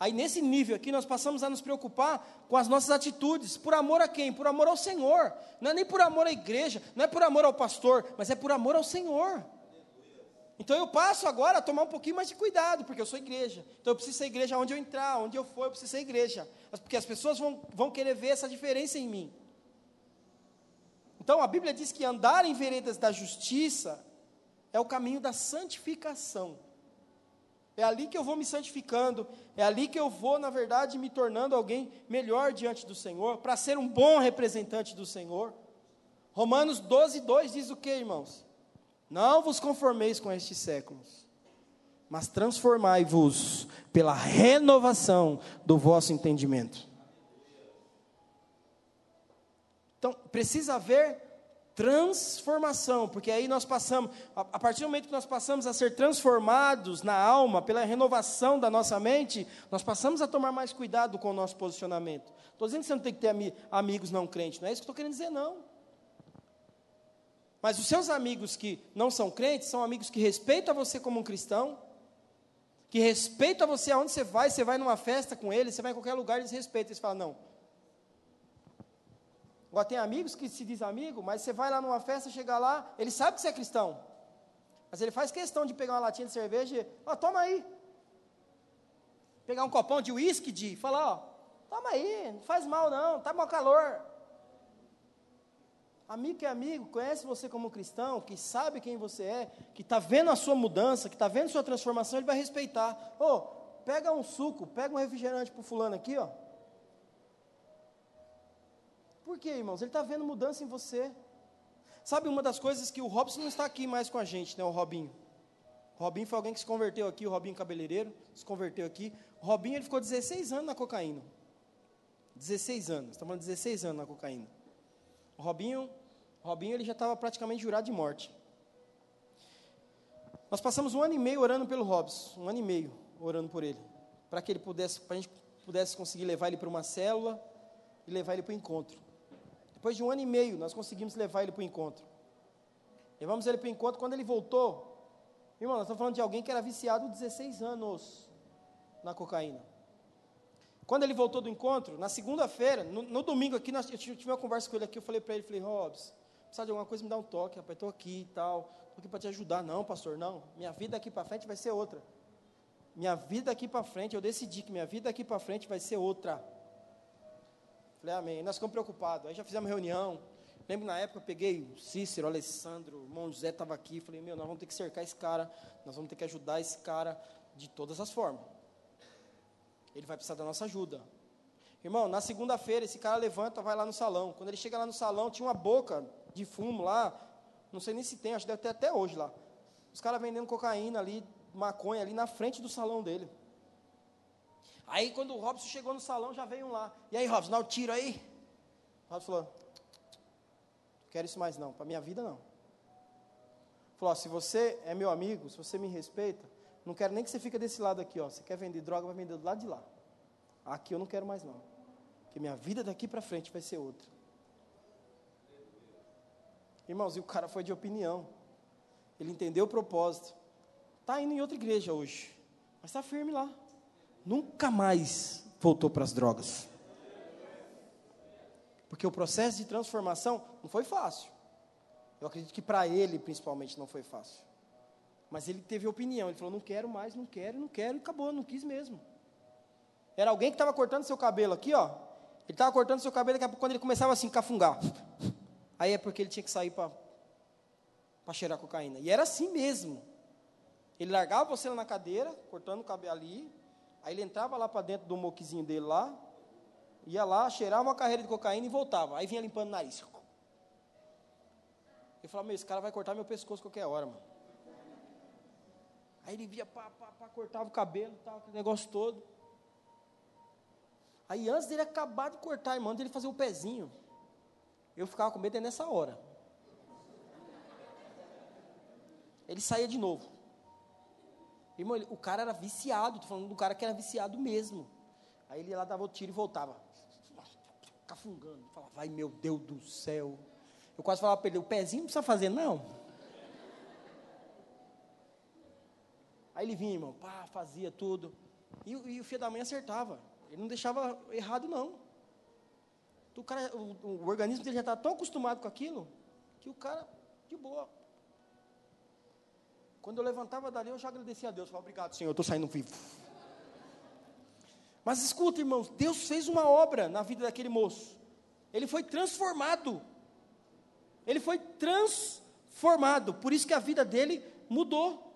Aí nesse nível aqui nós passamos a nos preocupar com as nossas atitudes, por amor a quem? Por amor ao Senhor. Não é nem por amor à igreja, não é por amor ao pastor, mas é por amor ao Senhor. Então eu passo agora a tomar um pouquinho mais de cuidado, porque eu sou igreja. Então eu preciso ser igreja onde eu entrar, onde eu for, eu preciso ser igreja. Porque as pessoas vão, vão querer ver essa diferença em mim. Então a Bíblia diz que andar em veredas da justiça é o caminho da santificação. É ali que eu vou me santificando, é ali que eu vou, na verdade, me tornando alguém melhor diante do Senhor, para ser um bom representante do Senhor. Romanos 12, 2 diz o que, irmãos? Não vos conformeis com estes séculos, mas transformai-vos pela renovação do vosso entendimento. Então, precisa haver transformação, porque aí nós passamos, a partir do momento que nós passamos a ser transformados na alma, pela renovação da nossa mente, nós passamos a tomar mais cuidado com o nosso posicionamento. Estou dizendo que você não tem que ter amigos não crentes, não é isso que estou querendo dizer, não. Mas os seus amigos que não são crentes, são amigos que respeitam você como um cristão, que respeitam você aonde você vai, você vai numa festa com eles, você vai em qualquer lugar, eles respeitam, eles falam, não, Agora, tem amigos que se diz amigo, mas você vai lá numa festa, chega lá, ele sabe que você é cristão. Mas ele faz questão de pegar uma latinha de cerveja e, ó, toma aí. Pegar um copão de uísque, de falar, ó, toma aí, não faz mal não, tá mal calor. Amigo que é amigo, conhece você como cristão, que sabe quem você é, que está vendo a sua mudança, que está vendo a sua transformação, ele vai respeitar. Ô, oh, pega um suco, pega um refrigerante para o fulano aqui, ó. Por quê, irmãos? Ele está vendo mudança em você. Sabe uma das coisas que o Robson não está aqui mais com a gente, né? O Robinho. O Robinho foi alguém que se converteu aqui, o Robinho cabeleireiro, se converteu aqui. O Robinho ele ficou 16 anos na cocaína. 16 anos, estamos falando de 16 anos na cocaína. O Robinho, o Robinho ele já estava praticamente jurado de morte. Nós passamos um ano e meio orando pelo Robson, um ano e meio orando por ele, para que ele pudesse, para a gente pudesse conseguir levar ele para uma célula e levar ele para o encontro. Depois de um ano e meio, nós conseguimos levar ele para o encontro. Levamos ele para o encontro. Quando ele voltou, irmão, nós estamos falando de alguém que era viciado 16 anos na cocaína. Quando ele voltou do encontro, na segunda-feira, no, no, domingo aqui, nós, eu tive uma conversa com ele aqui, eu falei para ele, falei, Robson, precisa de alguma coisa, me dá um toque, rapaz, estou aqui e tal, estou aqui para te ajudar. Não, pastor, não, minha vida daqui para frente vai ser outra. Minha vida daqui para frente, eu decidi que minha vida daqui para frente vai ser outra. Falei, amém. Nós ficamos preocupados. Aí já fizemos reunião. Lembro na época eu peguei o Cícero, o Alessandro, o irmão José estava aqui. Falei, meu, nós vamos ter que cercar esse cara. Nós vamos ter que ajudar esse cara de todas as formas. Ele vai precisar da nossa ajuda. Irmão, na segunda-feira esse cara levanta, vai lá no salão. Quando ele chega lá no salão, tinha uma boca de fumo lá. Não sei nem se tem, acho que deve ter até hoje lá. Os caras vendendo cocaína ali, maconha ali na frente do salão dele. Aí quando o Robson chegou no salão, já veio um lá. E aí, Robson, dá o tiro aí? O Robson falou: Não quero isso mais não, para minha vida não. Falou: se você é meu amigo, se você me respeita, não quero nem que você fique desse lado aqui, ó. Você quer vender droga, vai vender do lado de lá. Aqui eu não quero mais não. Porque minha vida daqui para frente vai ser outra. Irmãos, e o cara foi de opinião. Ele entendeu o propósito. Está indo em outra igreja hoje. Mas está firme lá. Nunca mais voltou para as drogas. Porque o processo de transformação não foi fácil. Eu acredito que para ele, principalmente, não foi fácil. Mas ele teve opinião. Ele falou: não quero mais, não quero, não quero, e acabou, não quis mesmo. Era alguém que estava cortando seu cabelo aqui, ó. Ele estava cortando seu cabelo, daqui a pouco, quando ele começava assim, cafungar. Aí é porque ele tinha que sair para cheirar cocaína. E era assim mesmo. Ele largava você na cadeira, cortando o cabelo ali. Aí ele entrava lá para dentro do moquizinho dele lá. Ia lá, cheirava uma carreira de cocaína e voltava. Aí vinha limpando o nariz. Eu falava, meu, esse cara vai cortar meu pescoço qualquer hora, mano. Aí ele via, pá, pá, pá, cortava o cabelo, tal, aquele negócio todo. Aí antes dele acabar de cortar, irmão, dele fazer o pezinho, eu ficava com medo é nessa hora. Ele saía de novo. Irmão, ele, o cara era viciado, estou falando do cara que era viciado mesmo. Aí ele ia lá, dava o tiro e voltava. Cafungando. Falava, vai meu Deus do céu. Eu quase falava ele, o pezinho não precisa fazer, não. Aí ele vinha, irmão, pá, fazia tudo. E, e o filho da mãe acertava. Ele não deixava errado, não. O, cara, o, o organismo dele já está tão acostumado com aquilo, que o cara, de boa. Quando eu levantava dali, eu já agradecia a Deus. Falava, obrigado, Senhor, eu estou saindo vivo. Mas escuta, irmãos, Deus fez uma obra na vida daquele moço. Ele foi transformado. Ele foi transformado. Por isso que a vida dele mudou.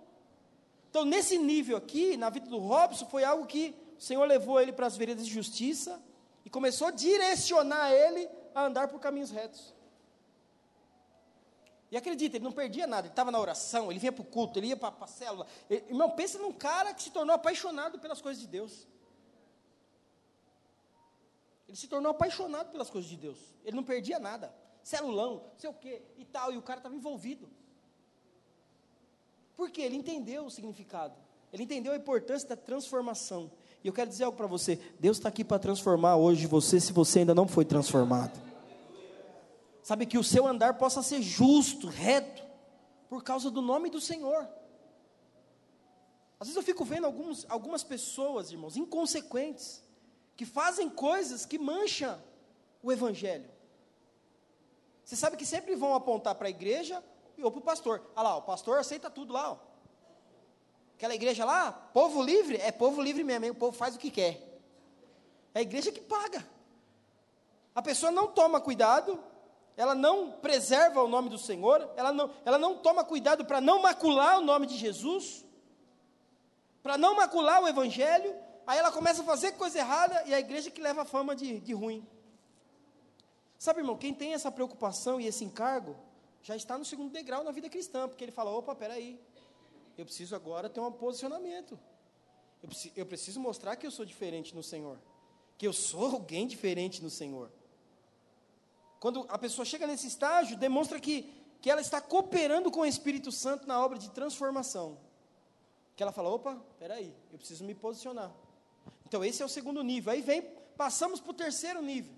Então, nesse nível aqui, na vida do Robson, foi algo que o Senhor levou ele para as veredas de justiça e começou a direcionar ele a andar por caminhos retos. E acredita, ele não perdia nada, ele estava na oração, ele vinha para o culto, ele ia para a célula. Ele, irmão, pensa num cara que se tornou apaixonado pelas coisas de Deus. Ele se tornou apaixonado pelas coisas de Deus. Ele não perdia nada celulão, sei o quê e tal, e o cara estava envolvido. Por quê? Ele entendeu o significado, ele entendeu a importância da transformação. E eu quero dizer algo para você: Deus está aqui para transformar hoje você, se você ainda não foi transformado. Sabe que o seu andar possa ser justo, reto, por causa do nome do Senhor. Às vezes eu fico vendo alguns, algumas pessoas, irmãos, inconsequentes, que fazem coisas que mancham o Evangelho. Você sabe que sempre vão apontar para a igreja ou para o pastor. Ah lá, o pastor aceita tudo lá. Ó. Aquela igreja lá, povo livre, é povo livre mesmo, hein? o povo faz o que quer. É a igreja que paga. A pessoa não toma cuidado, ela não preserva o nome do Senhor, ela não, ela não toma cuidado para não macular o nome de Jesus, para não macular o Evangelho, aí ela começa a fazer coisa errada e a igreja que leva a fama de, de ruim. Sabe, irmão, quem tem essa preocupação e esse encargo, já está no segundo degrau na vida cristã, porque ele fala: opa, peraí, eu preciso agora ter um posicionamento. Eu preciso, eu preciso mostrar que eu sou diferente no Senhor, que eu sou alguém diferente no Senhor. Quando a pessoa chega nesse estágio, demonstra que, que ela está cooperando com o Espírito Santo na obra de transformação. Que ela fala: opa, peraí, eu preciso me posicionar. Então, esse é o segundo nível. Aí vem, passamos para o terceiro nível.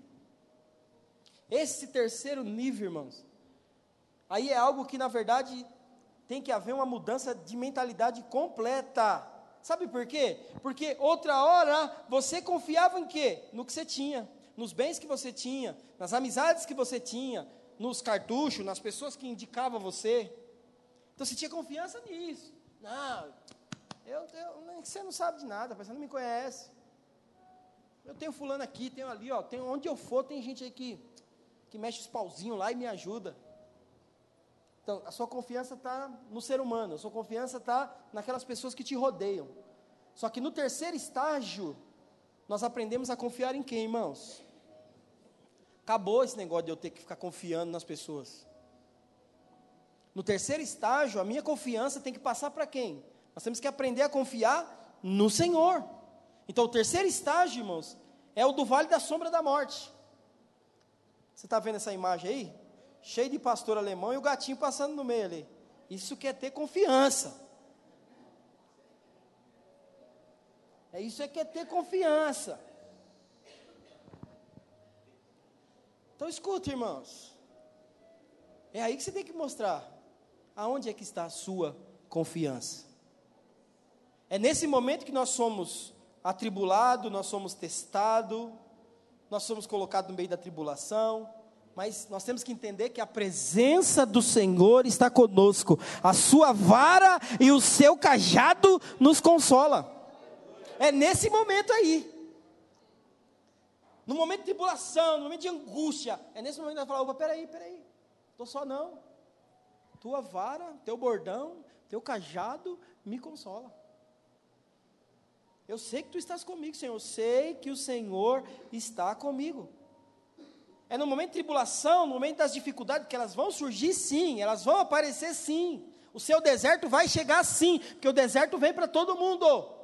Esse terceiro nível, irmãos, aí é algo que, na verdade, tem que haver uma mudança de mentalidade completa. Sabe por quê? Porque outra hora você confiava em quê? No que você tinha, nos bens que você tinha, nas amizades que você tinha, nos cartuchos, nas pessoas que indicavam você. Então você tinha confiança nisso. Não, eu, eu, você não sabe de nada, você não me conhece. Eu tenho fulano aqui, tenho ali, ó, tenho, onde eu for tem gente aí que que mexe os pauzinhos lá e me ajuda. Então, a sua confiança está no ser humano, a sua confiança está naquelas pessoas que te rodeiam. Só que no terceiro estágio, nós aprendemos a confiar em quem, irmãos? Acabou esse negócio de eu ter que ficar confiando nas pessoas. No terceiro estágio, a minha confiança tem que passar para quem? Nós temos que aprender a confiar no Senhor. Então, o terceiro estágio, irmãos, é o do vale da sombra da morte. Você está vendo essa imagem aí? Cheio de pastor alemão e o gatinho passando no meio ali. Isso quer ter confiança. É isso é que é ter confiança. Então escuta, irmãos. É aí que você tem que mostrar aonde é que está a sua confiança. É nesse momento que nós somos atribulados, nós somos testados, nós somos colocados no meio da tribulação, mas nós temos que entender que a presença do Senhor está conosco, a sua vara e o seu cajado nos consola. É nesse momento aí. No momento de tribulação, no momento de angústia, é nesse momento que nós falamos, opa, peraí, peraí, estou só não. Tua vara, teu bordão, teu cajado me consola. Eu sei que tu estás comigo, Senhor. Eu sei que o Senhor está comigo. É no momento de tribulação, no momento das dificuldades, que elas vão surgir sim, elas vão aparecer sim. O seu deserto vai chegar sim, porque o deserto vem para todo mundo.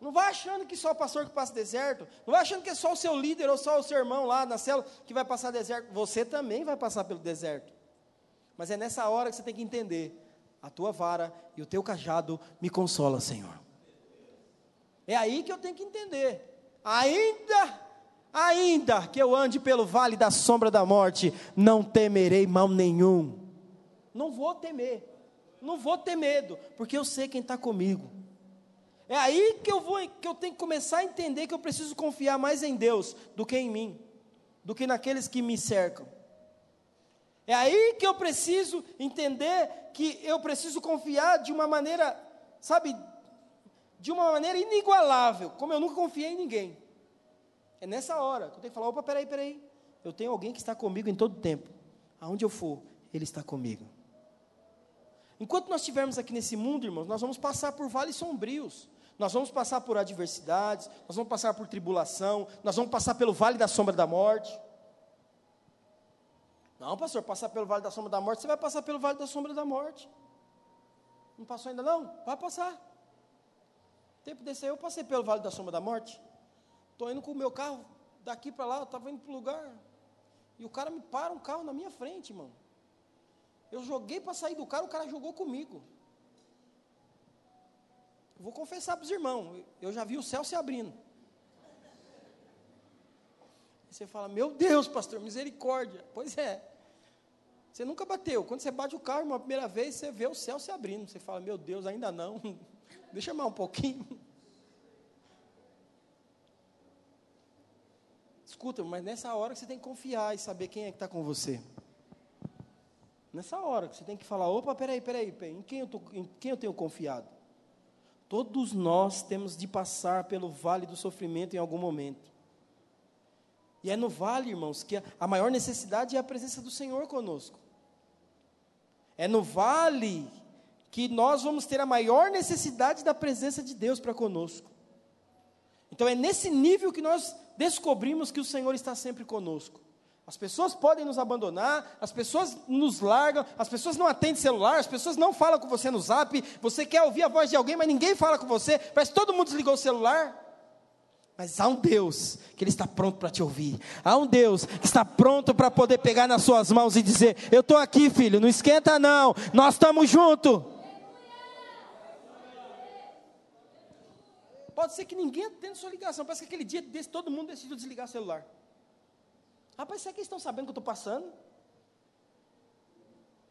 Não vai achando que só o pastor que passa deserto, não vai achando que é só o seu líder ou só o seu irmão lá na célula que vai passar deserto. Você também vai passar pelo deserto. Mas é nessa hora que você tem que entender: a tua vara e o teu cajado me consola, Senhor. É aí que eu tenho que entender. Ainda, ainda que eu ande pelo vale da sombra da morte, não temerei mal nenhum. Não vou temer, não vou ter medo, porque eu sei quem está comigo. É aí que eu vou, que eu tenho que começar a entender que eu preciso confiar mais em Deus do que em mim, do que naqueles que me cercam. É aí que eu preciso entender que eu preciso confiar de uma maneira, sabe, de uma maneira inigualável, como eu nunca confiei em ninguém. É nessa hora que eu tenho que falar: opa, peraí, peraí. Eu tenho alguém que está comigo em todo tempo. Aonde eu for, Ele está comigo. Enquanto nós estivermos aqui nesse mundo, irmãos, nós vamos passar por vales sombrios. Nós vamos passar por adversidades, nós vamos passar por tribulação, nós vamos passar pelo vale da sombra da morte. Não, pastor, passar pelo vale da sombra da morte, você vai passar pelo vale da sombra da morte. Não passou ainda não? Vai passar. Tempo desse aí eu passei pelo vale da sombra da morte. Estou indo com o meu carro daqui para lá, eu estava indo para o lugar. E o cara me para um carro na minha frente, irmão. Eu joguei para sair do carro, o cara jogou comigo. Vou confessar para os irmãos, eu já vi o céu se abrindo. Você fala, meu Deus, pastor, misericórdia. Pois é. Você nunca bateu. Quando você bate o carro uma primeira vez, você vê o céu se abrindo. Você fala, meu Deus, ainda não. Deixa eu mais um pouquinho. Escuta, mas nessa hora que você tem que confiar e saber quem é que está com você. Nessa hora que você tem que falar, opa, peraí, peraí, peraí em, quem eu tô, em quem eu tenho confiado? Todos nós temos de passar pelo vale do sofrimento em algum momento. E é no vale, irmãos, que a maior necessidade é a presença do Senhor conosco. É no vale que nós vamos ter a maior necessidade da presença de Deus para conosco. Então é nesse nível que nós descobrimos que o Senhor está sempre conosco. As pessoas podem nos abandonar, as pessoas nos largam, as pessoas não atendem celular, as pessoas não falam com você no zap, você quer ouvir a voz de alguém, mas ninguém fala com você, parece que todo mundo desligou o celular. Mas há um Deus que Ele está pronto para te ouvir. Há um Deus que está pronto para poder pegar nas suas mãos e dizer: Eu estou aqui, filho, não esquenta não, nós estamos juntos. Pode ser que ninguém atenda sua ligação, parece que aquele dia todo mundo decidiu desligar o celular. Rapaz, será que eles estão sabendo que eu estou passando?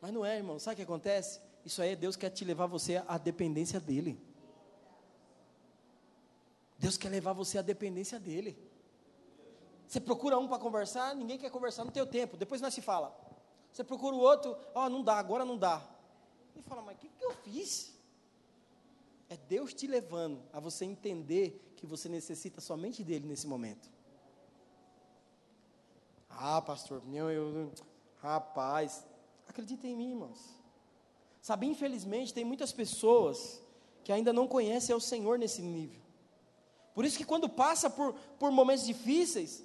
Mas não é, irmão. Sabe o que acontece? Isso aí é Deus quer te levar você à dependência dEle. Deus quer levar você à dependência dEle. Você procura um para conversar, ninguém quer conversar, não tem o tempo, depois nós se fala. Você procura o outro, ó, oh, não dá, agora não dá. E fala, mas o que, que eu fiz? É Deus te levando a você entender que você necessita somente dEle nesse momento. Ah, pastor, eu, eu, rapaz, acredita em mim, irmãos. Sabe, infelizmente, tem muitas pessoas que ainda não conhecem o Senhor nesse nível. Por isso que quando passa por, por momentos difíceis,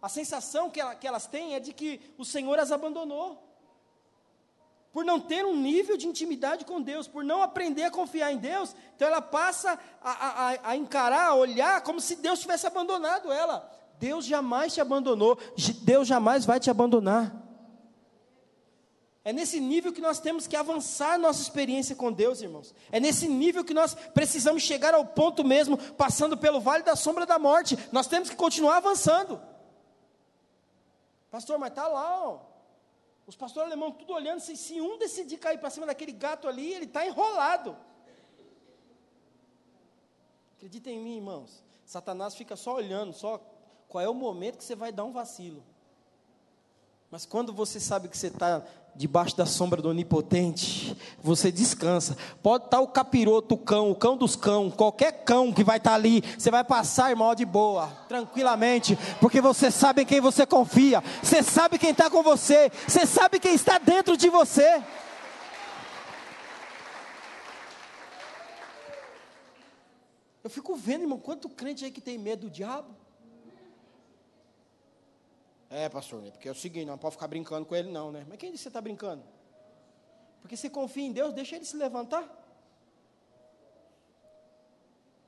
a sensação que, ela, que elas têm é de que o Senhor as abandonou. Por não ter um nível de intimidade com Deus, por não aprender a confiar em Deus, então ela passa a, a, a encarar, a olhar como se Deus tivesse abandonado ela. Deus jamais te abandonou, Deus jamais vai te abandonar. É nesse nível que nós temos que avançar nossa experiência com Deus, irmãos. É nesse nível que nós precisamos chegar ao ponto mesmo, passando pelo vale da sombra da morte. Nós temos que continuar avançando. Pastor, mas está lá, ó. Os pastores alemães tudo olhando, se, se um decidir cair para cima daquele gato ali, ele está enrolado. Acredita em mim, irmãos. Satanás fica só olhando, só qual é o momento que você vai dar um vacilo. Mas quando você sabe que você está debaixo da sombra do onipotente, você descansa. Pode estar tá o capiroto, o cão, o cão dos cão, qualquer cão que vai estar tá ali, você vai passar, irmão, de boa, tranquilamente, porque você sabe em quem você confia, você sabe quem está com você, você sabe quem está dentro de você. Eu fico vendo, irmão, quanto crente aí que tem medo do diabo. É, pastor, é porque é o seguinte, não pode ficar brincando com ele, não, né? Mas quem disse que você está brincando? Porque você confia em Deus, deixa ele se levantar.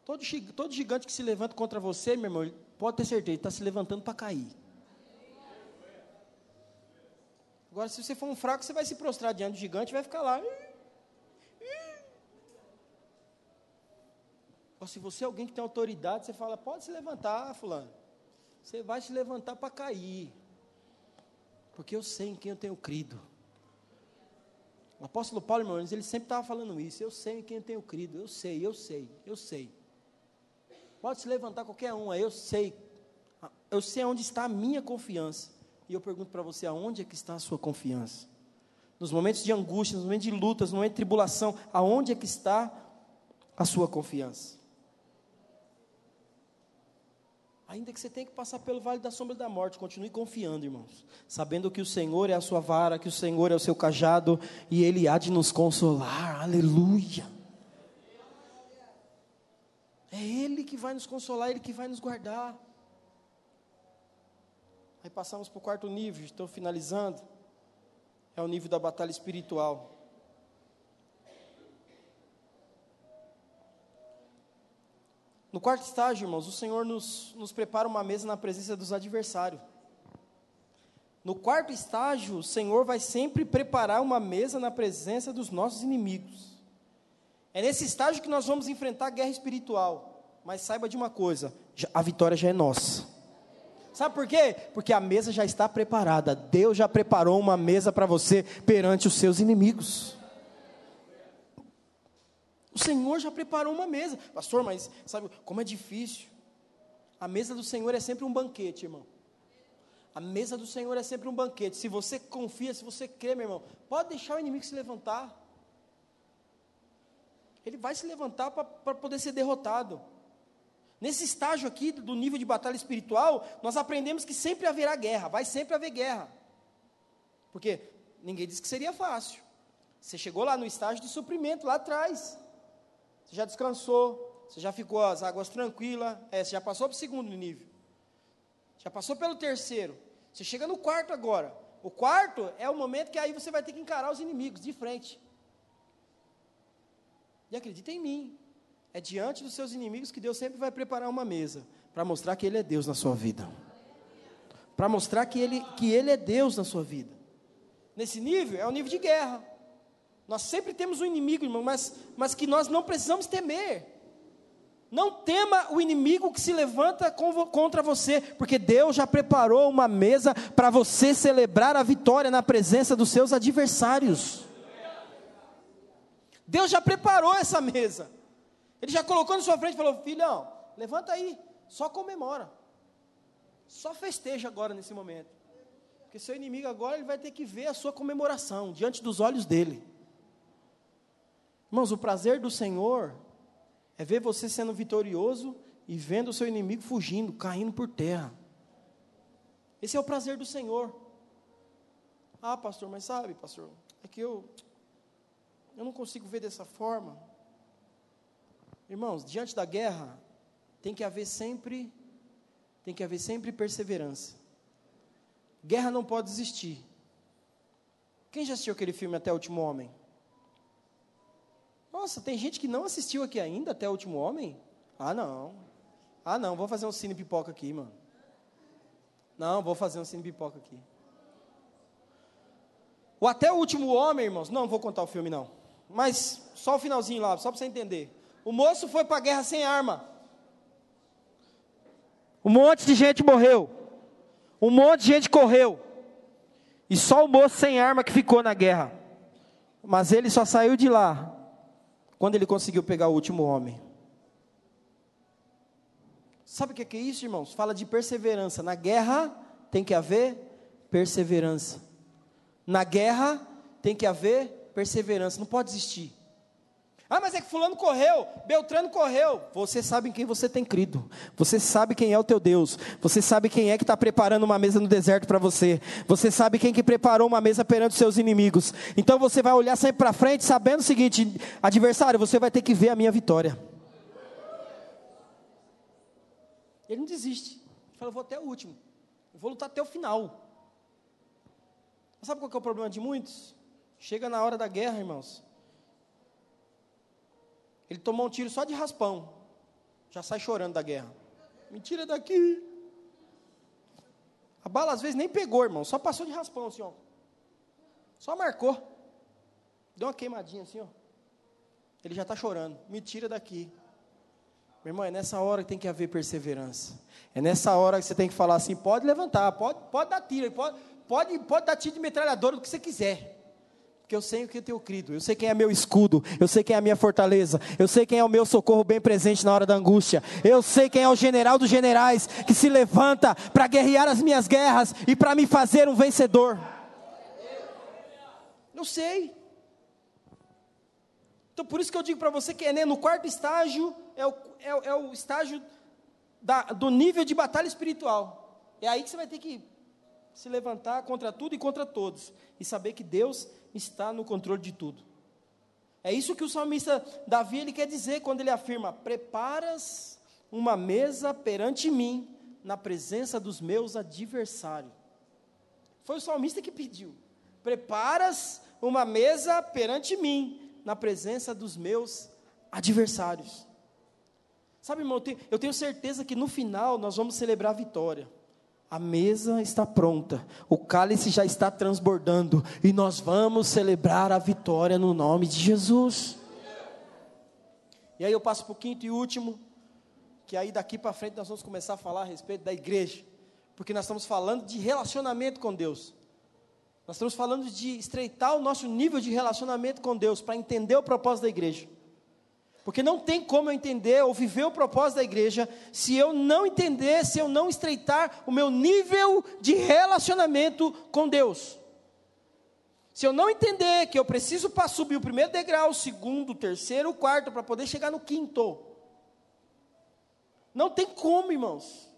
Todo, todo gigante que se levanta contra você, meu irmão, pode ter certeza, está se levantando para cair. Agora, se você for um fraco, você vai se prostrar diante do gigante e vai ficar lá. Ou se você é alguém que tem autoridade, você fala, pode se levantar, fulano você vai se levantar para cair. Porque eu sei em quem eu tenho crido. O apóstolo Paulo, irmãos, ele sempre estava falando isso. Eu sei em quem eu tenho crido. Eu sei, eu sei, eu sei. Pode se levantar qualquer um, eu sei. Eu sei onde está a minha confiança. E eu pergunto para você, aonde é que está a sua confiança? Nos momentos de angústia, nos momentos de lutas, nos momentos de tribulação, aonde é que está a sua confiança? Ainda que você tenha que passar pelo vale da sombra da morte, continue confiando, irmãos. Sabendo que o Senhor é a sua vara, que o Senhor é o seu cajado e Ele há de nos consolar. Aleluia. É Ele que vai nos consolar, Ele que vai nos guardar. Aí passamos para o quarto nível, estou finalizando. É o nível da batalha espiritual. No quarto estágio, irmãos, o Senhor nos, nos prepara uma mesa na presença dos adversários. No quarto estágio, o Senhor vai sempre preparar uma mesa na presença dos nossos inimigos. É nesse estágio que nós vamos enfrentar a guerra espiritual. Mas saiba de uma coisa: a vitória já é nossa. Sabe por quê? Porque a mesa já está preparada. Deus já preparou uma mesa para você perante os seus inimigos. O Senhor já preparou uma mesa. Pastor, mas sabe como é difícil? A mesa do Senhor é sempre um banquete, irmão. A mesa do Senhor é sempre um banquete. Se você confia, se você crê, meu irmão, pode deixar o inimigo se levantar. Ele vai se levantar para poder ser derrotado. Nesse estágio aqui do nível de batalha espiritual, nós aprendemos que sempre haverá guerra, vai sempre haver guerra. Porque ninguém disse que seria fácil. Você chegou lá no estágio de suprimento, lá atrás. Você já descansou, você já ficou as águas tranquilas, é, você já passou para o segundo nível. Já passou pelo terceiro. Você chega no quarto agora. O quarto é o momento que aí você vai ter que encarar os inimigos de frente. E acredita em mim. É diante dos seus inimigos que Deus sempre vai preparar uma mesa para mostrar que Ele é Deus na sua vida. Para mostrar que ele, que ele é Deus na sua vida. Nesse nível, é o nível de guerra. Nós sempre temos um inimigo, irmão, mas, mas que nós não precisamos temer. Não tema o inimigo que se levanta contra você, porque Deus já preparou uma mesa para você celebrar a vitória na presença dos seus adversários. Deus já preparou essa mesa. Ele já colocou na sua frente e falou: Filhão, levanta aí, só comemora. Só festeja agora nesse momento. Porque seu inimigo agora ele vai ter que ver a sua comemoração diante dos olhos dele. Irmãos, o prazer do Senhor é ver você sendo vitorioso e vendo o seu inimigo fugindo, caindo por terra. Esse é o prazer do Senhor. Ah, pastor, mas sabe, pastor, é que eu eu não consigo ver dessa forma. Irmãos, diante da guerra, tem que haver sempre tem que haver sempre perseverança. Guerra não pode existir. Quem já assistiu aquele filme Até o Último Homem? Nossa, tem gente que não assistiu aqui ainda até o último homem? Ah, não. Ah, não, vou fazer um cine pipoca aqui, mano. Não, vou fazer um cine pipoca aqui. O Até o Último Homem, irmãos, não vou contar o filme não, mas só o finalzinho lá, só para você entender. O moço foi para a guerra sem arma. Um monte de gente morreu. Um monte de gente correu. E só o moço sem arma que ficou na guerra. Mas ele só saiu de lá quando ele conseguiu pegar o último homem. Sabe o que é isso, irmãos? Fala de perseverança. Na guerra tem que haver perseverança. Na guerra tem que haver perseverança. Não pode desistir. Ah, mas é que fulano correu, Beltrano correu. Você sabe em quem você tem crido. Você sabe quem é o teu Deus. Você sabe quem é que está preparando uma mesa no deserto para você. Você sabe quem que preparou uma mesa perante os seus inimigos. Então você vai olhar sempre para frente, sabendo o seguinte: adversário, você vai ter que ver a minha vitória. Ele não desiste. Ele fala, eu vou até o último. Eu vou lutar até o final. Mas sabe qual é o problema de muitos? Chega na hora da guerra, irmãos. Ele tomou um tiro só de raspão. Já sai chorando da guerra. Me tira daqui. A bala às vezes nem pegou, irmão. Só passou de raspão assim, ó. Só marcou. Deu uma queimadinha assim, ó. Ele já está chorando. Me tira daqui. Meu irmão, é nessa hora que tem que haver perseverança. É nessa hora que você tem que falar assim: pode levantar, pode, pode dar tiro, pode, pode, pode dar tiro de metralhadora, o que você quiser. Porque eu sei o que eu tenho crido, eu sei quem é meu escudo, eu sei quem é a minha fortaleza, eu sei quem é o meu socorro bem presente na hora da angústia, eu sei quem é o general dos generais que se levanta para guerrear as minhas guerras e para me fazer um vencedor. Eu sei. Então por isso que eu digo para você que é no quarto estágio é o, é, é o estágio da, do nível de batalha espiritual. É aí que você vai ter que se levantar contra tudo e contra todos e saber que Deus está no controle de tudo. É isso que o salmista Davi ele quer dizer quando ele afirma: Preparas uma mesa perante mim, na presença dos meus adversários. Foi o salmista que pediu: Preparas uma mesa perante mim, na presença dos meus adversários. Sabe, irmão, eu tenho certeza que no final nós vamos celebrar a vitória. A mesa está pronta, o cálice já está transbordando e nós vamos celebrar a vitória no nome de Jesus. E aí eu passo para o quinto e último, que aí daqui para frente nós vamos começar a falar a respeito da igreja, porque nós estamos falando de relacionamento com Deus. Nós estamos falando de estreitar o nosso nível de relacionamento com Deus para entender o propósito da igreja. Porque não tem como eu entender ou viver o propósito da igreja se eu não entender, se eu não estreitar o meu nível de relacionamento com Deus. Se eu não entender que eu preciso para subir o primeiro degrau, o segundo, o terceiro, o quarto, para poder chegar no quinto. Não tem como, irmãos.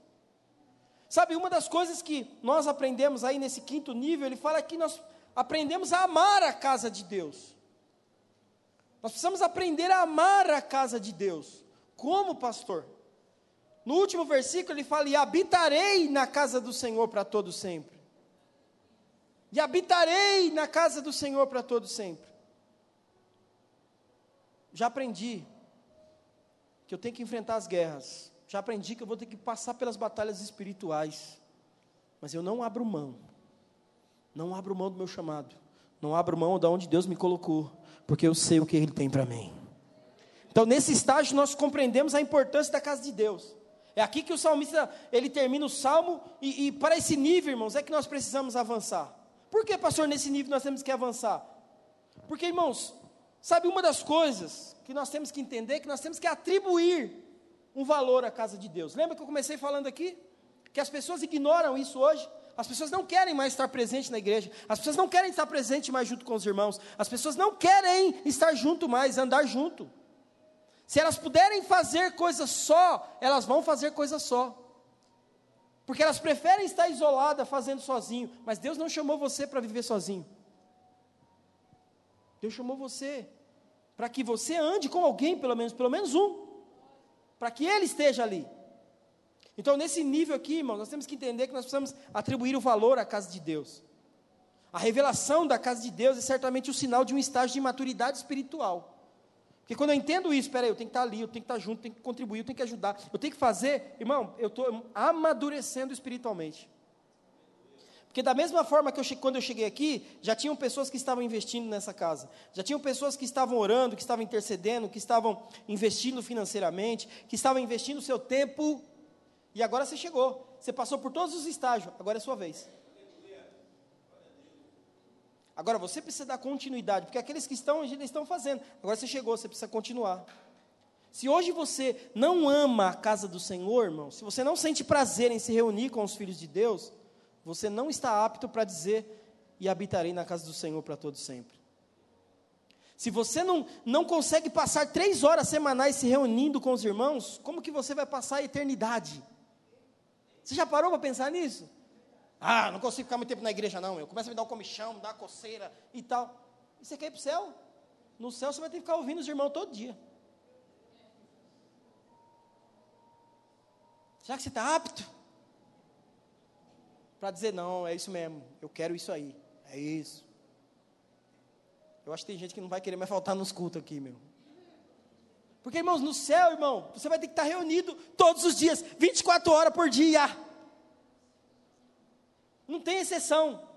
Sabe, uma das coisas que nós aprendemos aí nesse quinto nível, ele fala que nós aprendemos a amar a casa de Deus. Nós precisamos aprender a amar a casa de Deus. Como, pastor? No último versículo ele fala: E habitarei na casa do Senhor para todo sempre. E habitarei na casa do Senhor para todo sempre. Já aprendi que eu tenho que enfrentar as guerras. Já aprendi que eu vou ter que passar pelas batalhas espirituais. Mas eu não abro mão. Não abro mão do meu chamado. Não abro mão de onde Deus me colocou porque eu sei o que Ele tem para mim. Então, nesse estágio, nós compreendemos a importância da casa de Deus. É aqui que o salmista ele termina o salmo, e, e para esse nível, irmãos, é que nós precisamos avançar. Por que, pastor, nesse nível nós temos que avançar? Porque, irmãos, sabe uma das coisas que nós temos que entender é que nós temos que atribuir um valor à casa de Deus. Lembra que eu comecei falando aqui? Que as pessoas ignoram isso hoje. As pessoas não querem mais estar presentes na igreja. As pessoas não querem estar presentes mais junto com os irmãos. As pessoas não querem estar junto mais, andar junto. Se elas puderem fazer coisa só, elas vão fazer coisa só. Porque elas preferem estar isoladas, fazendo sozinho. Mas Deus não chamou você para viver sozinho. Deus chamou você para que você ande com alguém, pelo menos, pelo menos um. Para que ele esteja ali. Então, nesse nível aqui, irmão, nós temos que entender que nós precisamos atribuir o valor à casa de Deus. A revelação da casa de Deus é certamente o sinal de um estágio de maturidade espiritual. Porque quando eu entendo isso, peraí, eu tenho que estar ali, eu tenho que estar junto, eu tenho que contribuir, eu tenho que ajudar, eu tenho que fazer, irmão, eu estou amadurecendo espiritualmente. Porque da mesma forma que eu, quando eu cheguei aqui, já tinham pessoas que estavam investindo nessa casa, já tinham pessoas que estavam orando, que estavam intercedendo, que estavam investindo financeiramente, que estavam investindo o seu tempo, e agora você chegou, você passou por todos os estágios, agora é sua vez. Agora você precisa dar continuidade, porque aqueles que estão, eles estão fazendo, agora você chegou, você precisa continuar. Se hoje você não ama a casa do Senhor, irmão, se você não sente prazer em se reunir com os filhos de Deus, você não está apto para dizer e habitarei na casa do Senhor para todo sempre. Se você não, não consegue passar três horas semanais se reunindo com os irmãos, como que você vai passar a eternidade? Você já parou para pensar nisso? Ah, não consigo ficar muito tempo na igreja, não. Eu começo a me dar um comichão, me dar uma coceira e tal. E você quer ir para o céu? No céu você vai ter que ficar ouvindo os irmãos todo dia. Será que você está apto? para dizer: não, é isso mesmo, eu quero isso aí, é isso. Eu acho que tem gente que não vai querer mais faltar nos cultos aqui, meu. Porque, irmãos, no céu, irmão, você vai ter que estar reunido todos os dias, 24 horas por dia. Não tem exceção.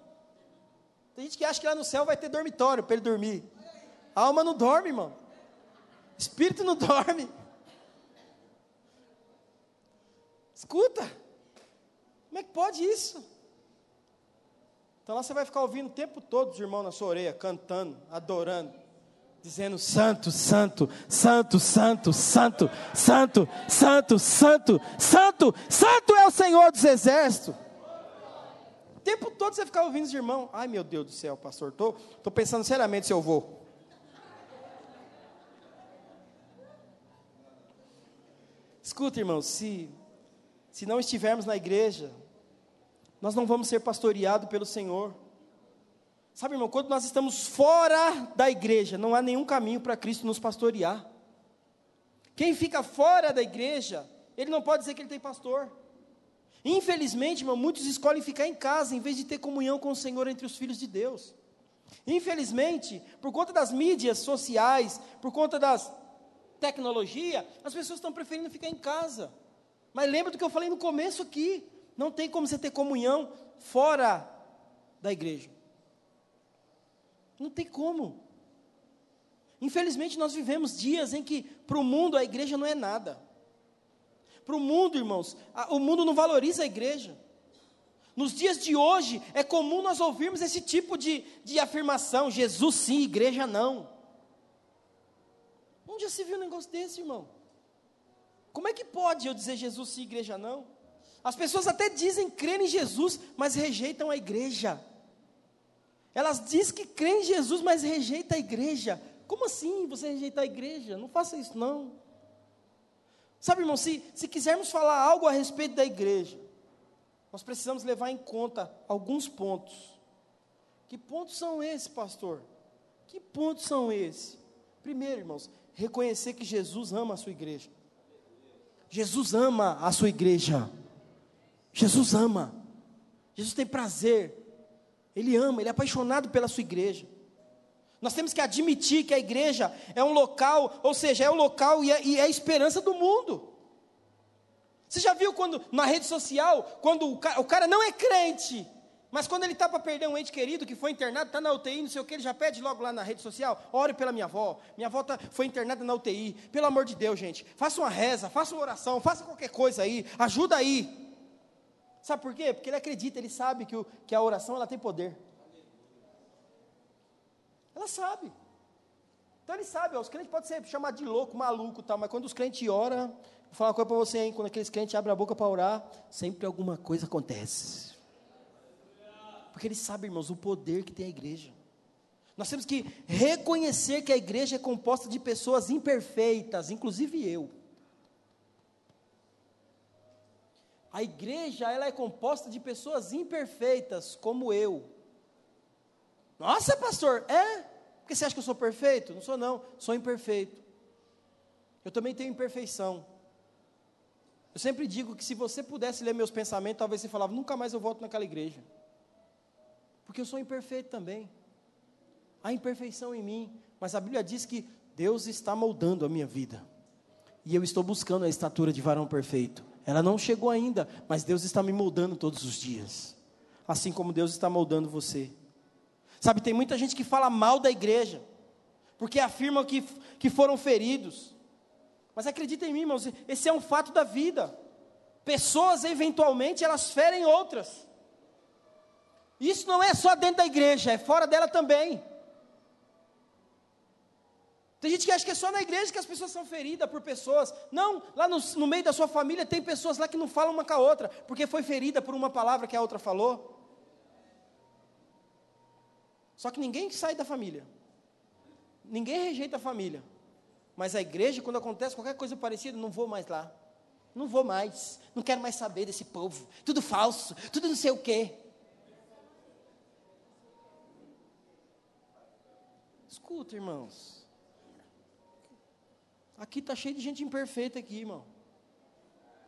Tem gente que acha que lá no céu vai ter dormitório para ele dormir. A alma não dorme, irmão. Espírito não dorme. Escuta. Como é que pode isso? Então lá você vai ficar ouvindo o tempo todo os irmãos na sua orelha, cantando, adorando, dizendo santo, santo, santo, santo, santo, santo, santo, santo, santo, santo é o Senhor dos exércitos. O tempo todo você ficar ouvindo os irmãos. Ai meu Deus do céu, pastor, estou tô, tô pensando seriamente se eu vou. Escuta, irmãos, se, se não estivermos na igreja, nós não vamos ser pastoreados pelo Senhor. Sabe, irmão, quando nós estamos fora da igreja, não há nenhum caminho para Cristo nos pastorear. Quem fica fora da igreja, ele não pode dizer que ele tem pastor. Infelizmente, irmão, muitos escolhem ficar em casa em vez de ter comunhão com o Senhor entre os filhos de Deus. Infelizmente, por conta das mídias sociais, por conta das tecnologia, as pessoas estão preferindo ficar em casa. Mas lembra do que eu falei no começo aqui. Não tem como você ter comunhão fora da igreja. Não tem como. Infelizmente, nós vivemos dias em que, para o mundo, a igreja não é nada. Para o mundo, irmãos, a, o mundo não valoriza a igreja. Nos dias de hoje, é comum nós ouvirmos esse tipo de, de afirmação: Jesus sim, igreja não. Onde já se viu um negócio desse, irmão? Como é que pode eu dizer Jesus sim, igreja não? As pessoas até dizem crer em Jesus, mas rejeitam a igreja. Elas dizem que creem em Jesus, mas rejeitam a igreja. Como assim você rejeitar a igreja? Não faça isso, não. Sabe, irmão, se, se quisermos falar algo a respeito da igreja, nós precisamos levar em conta alguns pontos. Que pontos são esses, pastor? Que pontos são esses? Primeiro, irmãos, reconhecer que Jesus ama a sua igreja. Jesus ama a sua igreja. Jesus ama. Jesus tem prazer. Ele ama, ele é apaixonado pela sua igreja. Nós temos que admitir que a igreja é um local, ou seja, é o local e é, e é a esperança do mundo. Você já viu quando, na rede social, quando o cara, o cara não é crente, mas quando ele está para perder um ente querido que foi internado, está na UTI, não sei o que, ele já pede logo lá na rede social, ore pela minha avó, minha avó tá, foi internada na UTI, pelo amor de Deus, gente, faça uma reza, faça uma oração, faça qualquer coisa aí, ajuda aí. Sabe por quê? Porque ele acredita, ele sabe que, o, que a oração ela tem poder. Ela sabe. Então ele sabe, ó, os crentes podem ser chamados de louco, maluco tal, mas quando os crentes oram, vou falar uma coisa para você, hein? Quando aqueles crentes abrem a boca para orar, sempre alguma coisa acontece. Porque eles sabem, irmãos, o poder que tem a igreja. Nós temos que reconhecer que a igreja é composta de pessoas imperfeitas, inclusive eu. A igreja ela é composta de pessoas imperfeitas, como eu. Nossa, pastor, é? Porque você acha que eu sou perfeito? Não sou não, sou imperfeito. Eu também tenho imperfeição. Eu sempre digo que se você pudesse ler meus pensamentos, talvez você falava, nunca mais eu volto naquela igreja. Porque eu sou imperfeito também. Há imperfeição em mim, mas a Bíblia diz que Deus está moldando a minha vida. E eu estou buscando a estatura de varão perfeito. Ela não chegou ainda, mas Deus está me moldando todos os dias. assim como Deus está moldando você. Sabe, tem muita gente que fala mal da igreja, porque afirmam que, que foram feridos. Mas acredita em mim, irmãos, esse é um fato da vida. Pessoas, eventualmente, elas ferem outras. Isso não é só dentro da igreja, é fora dela também. Tem gente que acha que é só na igreja que as pessoas são feridas por pessoas. Não, lá no, no, meio da sua família tem pessoas lá que não falam uma com a outra, porque foi ferida por uma palavra que a outra falou. Só que ninguém sai da família. Ninguém rejeita a família. Mas a igreja, quando acontece qualquer coisa parecida, não vou mais lá. Não vou mais. Não quero mais saber desse povo. Tudo falso, tudo não sei o quê. Escuta, irmãos. Aqui está cheio de gente imperfeita aqui, irmão.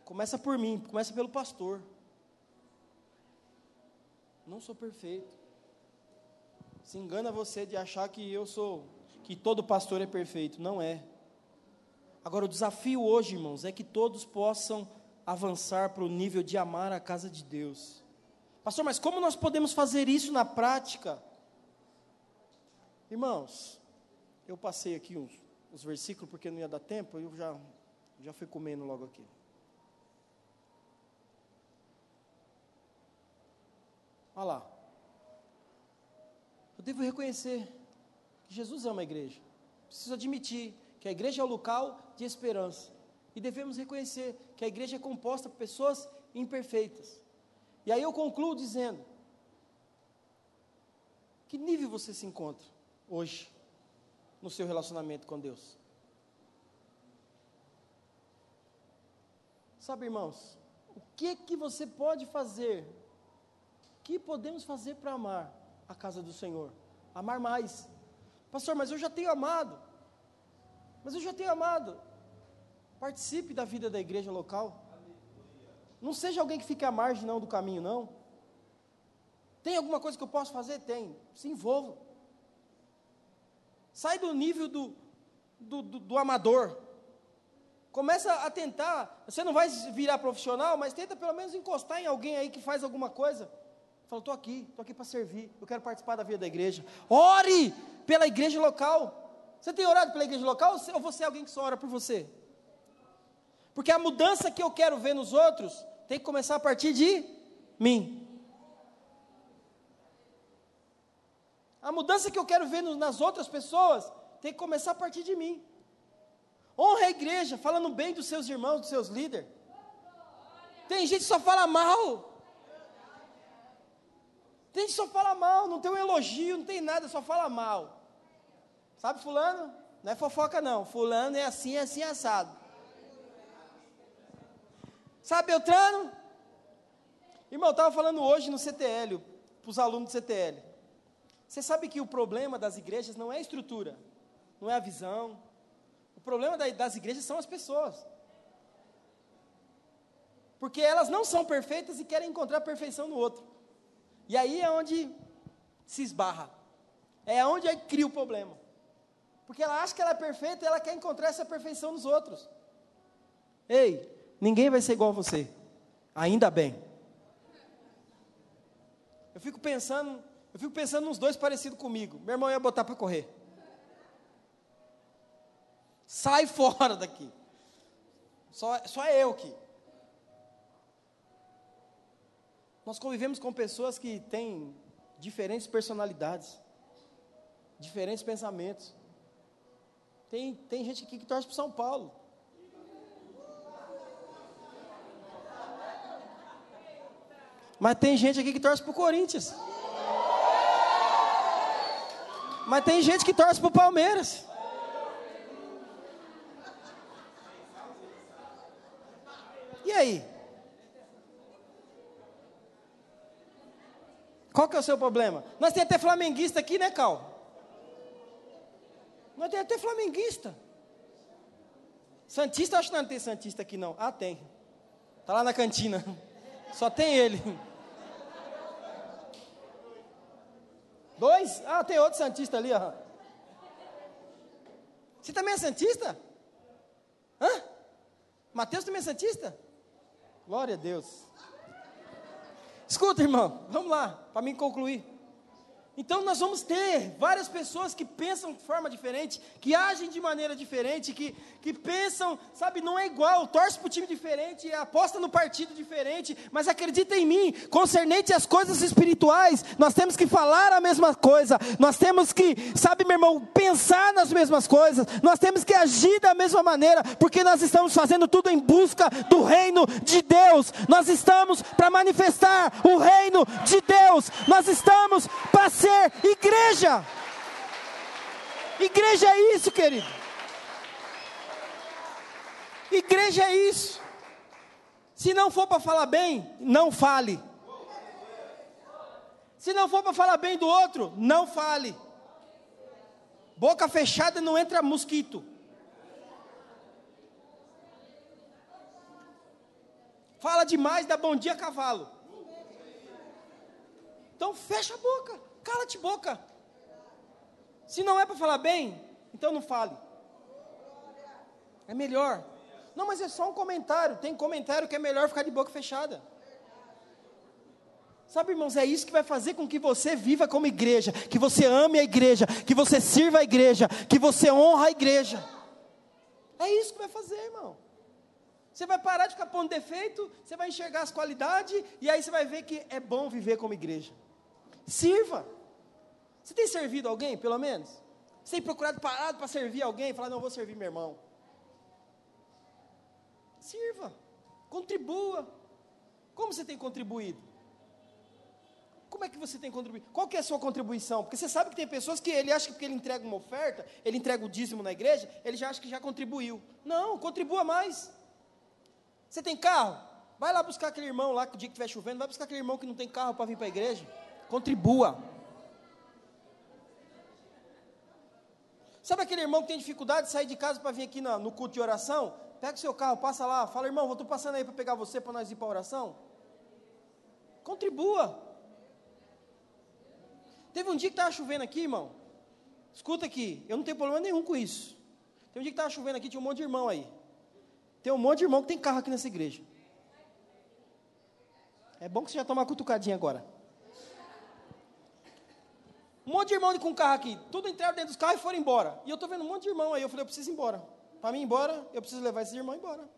Começa por mim, começa pelo pastor. Não sou perfeito. Se engana você de achar que eu sou, que todo pastor é perfeito. Não é. Agora, o desafio hoje, irmãos, é que todos possam avançar para o nível de amar a casa de Deus. Pastor, mas como nós podemos fazer isso na prática? Irmãos, eu passei aqui uns, os versículos porque não ia dar tempo, eu já, já fui comendo logo aqui. Olha lá. Eu devo reconhecer que Jesus ama a igreja. Preciso admitir que a igreja é o local de esperança. E devemos reconhecer que a igreja é composta por pessoas imperfeitas. E aí eu concluo dizendo: que nível você se encontra hoje no seu relacionamento com Deus? Sabe, irmãos, o que que você pode fazer? O que podemos fazer para amar a casa do Senhor? Amar mais. Pastor, mas eu já tenho amado. Mas eu já tenho amado. Participe da vida da igreja local. Não seja alguém que fique à margem não do caminho, não. Tem alguma coisa que eu posso fazer? Tem. Se envolva. Sai do nível do, do, do, do amador. Começa a tentar. Você não vai virar profissional, mas tenta pelo menos encostar em alguém aí que faz alguma coisa. Fala, estou aqui, estou aqui para servir, eu quero participar da vida da igreja. Ore pela igreja local. Você tem orado pela igreja local ou você é alguém que só ora por você? Porque a mudança que eu quero ver nos outros tem que começar a partir de mim. A mudança que eu quero ver nas outras pessoas tem que começar a partir de mim. Honra a igreja, falando bem dos seus irmãos, dos seus líderes. Tem gente que só fala mal. Tem gente que só fala mal, não tem um elogio, não tem nada, só fala mal. Sabe fulano? Não é fofoca não. Fulano é assim, é assim, assado. Sabe Beltrano? Irmão, eu estava falando hoje no CTL, para os alunos do CTL. Você sabe que o problema das igrejas não é a estrutura, não é a visão. O problema das igrejas são as pessoas. Porque elas não são perfeitas e querem encontrar perfeição no outro. E aí é onde se esbarra. É onde aí cria o problema. Porque ela acha que ela é perfeita e ela quer encontrar essa perfeição nos outros. Ei, ninguém vai ser igual a você. Ainda bem. Eu fico pensando, eu fico pensando nos dois parecidos comigo. Meu irmão ia botar para correr. Sai fora daqui. Só, só eu aqui. Nós convivemos com pessoas que têm diferentes personalidades, diferentes pensamentos. Tem, tem gente aqui que torce para São Paulo. Mas tem gente aqui que torce para o Corinthians. Mas tem gente que torce para o Palmeiras. E aí? Qual que é o seu problema? Nós temos até flamenguista aqui, né, Cal? Mas tem até flamenguista. Santista, acho que não tem Santista aqui não. Ah, tem. Está lá na cantina. Só tem ele. Dois? Ah, tem outro Santista ali, ó. Você também é Santista? Hã? Mateus também é Santista? Glória a Deus. Escuta, irmão, vamos lá, para mim concluir. Então nós vamos ter várias pessoas que pensam de forma diferente, que agem de maneira diferente, que, que pensam, sabe, não é igual, torce para o time diferente, aposta no partido diferente, mas acredita em mim, concernente às coisas espirituais, nós temos que falar a mesma coisa, nós temos que, sabe, meu irmão, pensar nas mesmas coisas, nós temos que agir da mesma maneira, porque nós estamos fazendo tudo em busca do reino de Deus, nós estamos para manifestar o reino de Deus, nós estamos para ser igreja. Igreja é isso, querido. Igreja é isso. Se não for para falar bem, não fale. Se não for para falar bem do outro, não fale. Boca fechada não entra mosquito. Fala demais, dá bom dia cavalo. Então fecha a boca. Cala-te boca. Se não é para falar bem, então não fale. É melhor. Não, mas é só um comentário. Tem comentário que é melhor ficar de boca fechada. Sabe, irmãos, é isso que vai fazer com que você viva como igreja, que você ame a igreja, que você sirva a igreja, que você honra a igreja. É isso que vai fazer, irmão. Você vai parar de ficar pondo defeito, você vai enxergar as qualidades, e aí você vai ver que é bom viver como igreja. Sirva. Você tem servido alguém, pelo menos? Você tem procurado parado para servir alguém e falar, não, vou servir meu irmão. Sirva. Contribua. Como você tem contribuído? Como é que você tem contribuído? Qual que é a sua contribuição? Porque você sabe que tem pessoas que ele acha que porque ele entrega uma oferta, ele entrega o dízimo na igreja, ele já acha que já contribuiu. Não, contribua mais. Você tem carro? Vai lá buscar aquele irmão lá que o dia que estiver chovendo, vai buscar aquele irmão que não tem carro para vir para a igreja. Contribua. Sabe aquele irmão que tem dificuldade de sair de casa para vir aqui no, no culto de oração? Pega o seu carro, passa lá, fala, irmão, eu estou passando aí para pegar você para nós ir para a oração. Contribua. Teve um dia que estava chovendo aqui, irmão. Escuta aqui, eu não tenho problema nenhum com isso. Tem um dia que estava chovendo aqui, tinha um monte de irmão aí. Tem um monte de irmão que tem carro aqui nessa igreja. É bom que você já toma uma cutucadinha agora. Um monte de irmão com carro aqui, tudo entraram dentro dos carros e foram embora. E eu estou vendo um monte de irmão aí, eu falei, eu preciso ir embora. Para mim ir embora, eu preciso levar esses irmãos embora.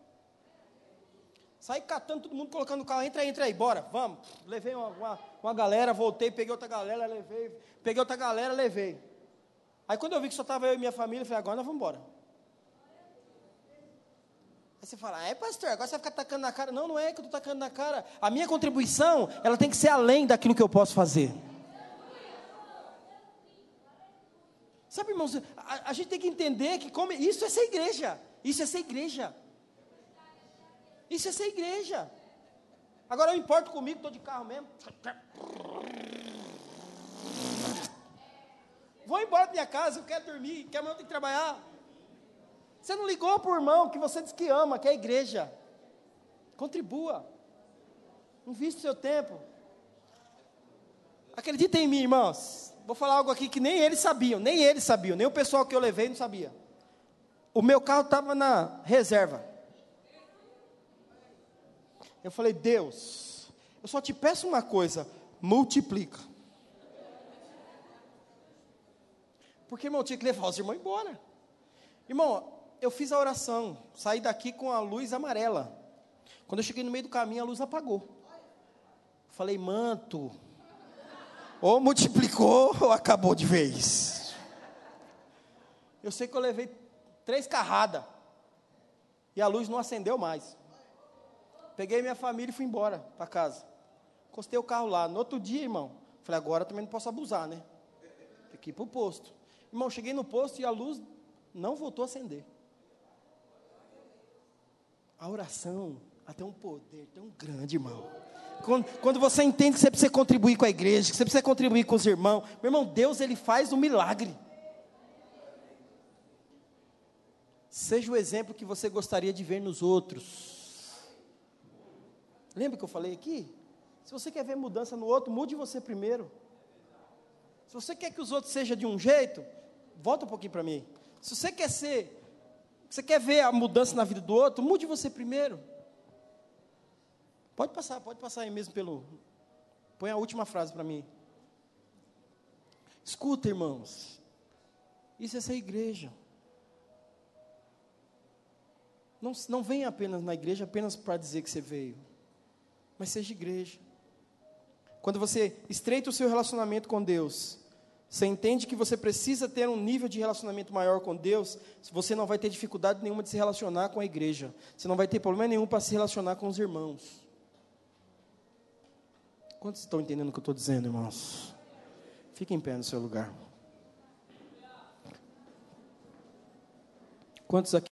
Saí catando todo mundo, colocando o carro, entra entra aí, bora, vamos. Levei uma, uma, uma galera, voltei, peguei outra galera, levei, peguei outra galera, levei. Aí quando eu vi que só estava eu e minha família, eu falei, agora nós vamos embora. Aí você fala, é pastor, agora você vai ficar tacando na cara. Não, não é que eu estou tacando na cara. A minha contribuição, ela tem que ser além daquilo que eu posso fazer. Sabe, irmãos, a, a gente tem que entender que como, isso é ser igreja. Isso é ser igreja. Isso é ser igreja. Agora eu importo comigo, estou de carro mesmo. Vou embora da minha casa, eu quero dormir, que amanhã eu tenho que trabalhar. Você não ligou para o irmão que você diz que ama, que é a igreja. Contribua. Invista o seu tempo. Acredita em mim, irmãos vou falar algo aqui que nem eles sabiam, nem eles sabiam, nem o pessoal que eu levei não sabia. O meu carro estava na reserva. Eu falei, Deus, eu só te peço uma coisa, multiplica. Porque, irmão, eu tinha que levar os irmãos embora. Irmão, eu fiz a oração, saí daqui com a luz amarela. Quando eu cheguei no meio do caminho, a luz apagou. Falei, manto, ou multiplicou ou acabou de vez. Eu sei que eu levei três carradas. E a luz não acendeu mais. Peguei minha família e fui embora para casa. Encostei o carro lá. No outro dia, irmão, falei, agora também não posso abusar, né? Tem que ir para o posto. Irmão, cheguei no posto e a luz não voltou a acender. A oração até um poder tão grande, irmão. Quando, você entende que você precisa contribuir com a igreja, que você precisa contribuir com os irmãos, meu irmão, Deus ele faz um milagre. Seja o exemplo que você gostaria de ver nos outros. Lembra que eu falei aqui? Se você quer ver mudança no outro, mude você primeiro. Se você quer que os outros sejam de um jeito, volta um pouquinho para mim. Se você quer ser, você quer ver a mudança na vida do outro, mude você primeiro. Pode passar, pode passar aí mesmo pelo, Põe a última frase para mim. Escuta, irmãos. Isso é ser igreja. Não, não venha apenas na igreja apenas para dizer que você veio, mas seja igreja. Quando você estreita o seu relacionamento com Deus, você entende que você precisa ter um nível de relacionamento maior com Deus, você não vai ter dificuldade nenhuma de se relacionar com a igreja. Você não vai ter problema nenhum para se relacionar com os irmãos. Quantos estão entendendo o que eu estou dizendo, irmãos? Fique em pé no seu lugar. Quantos aqui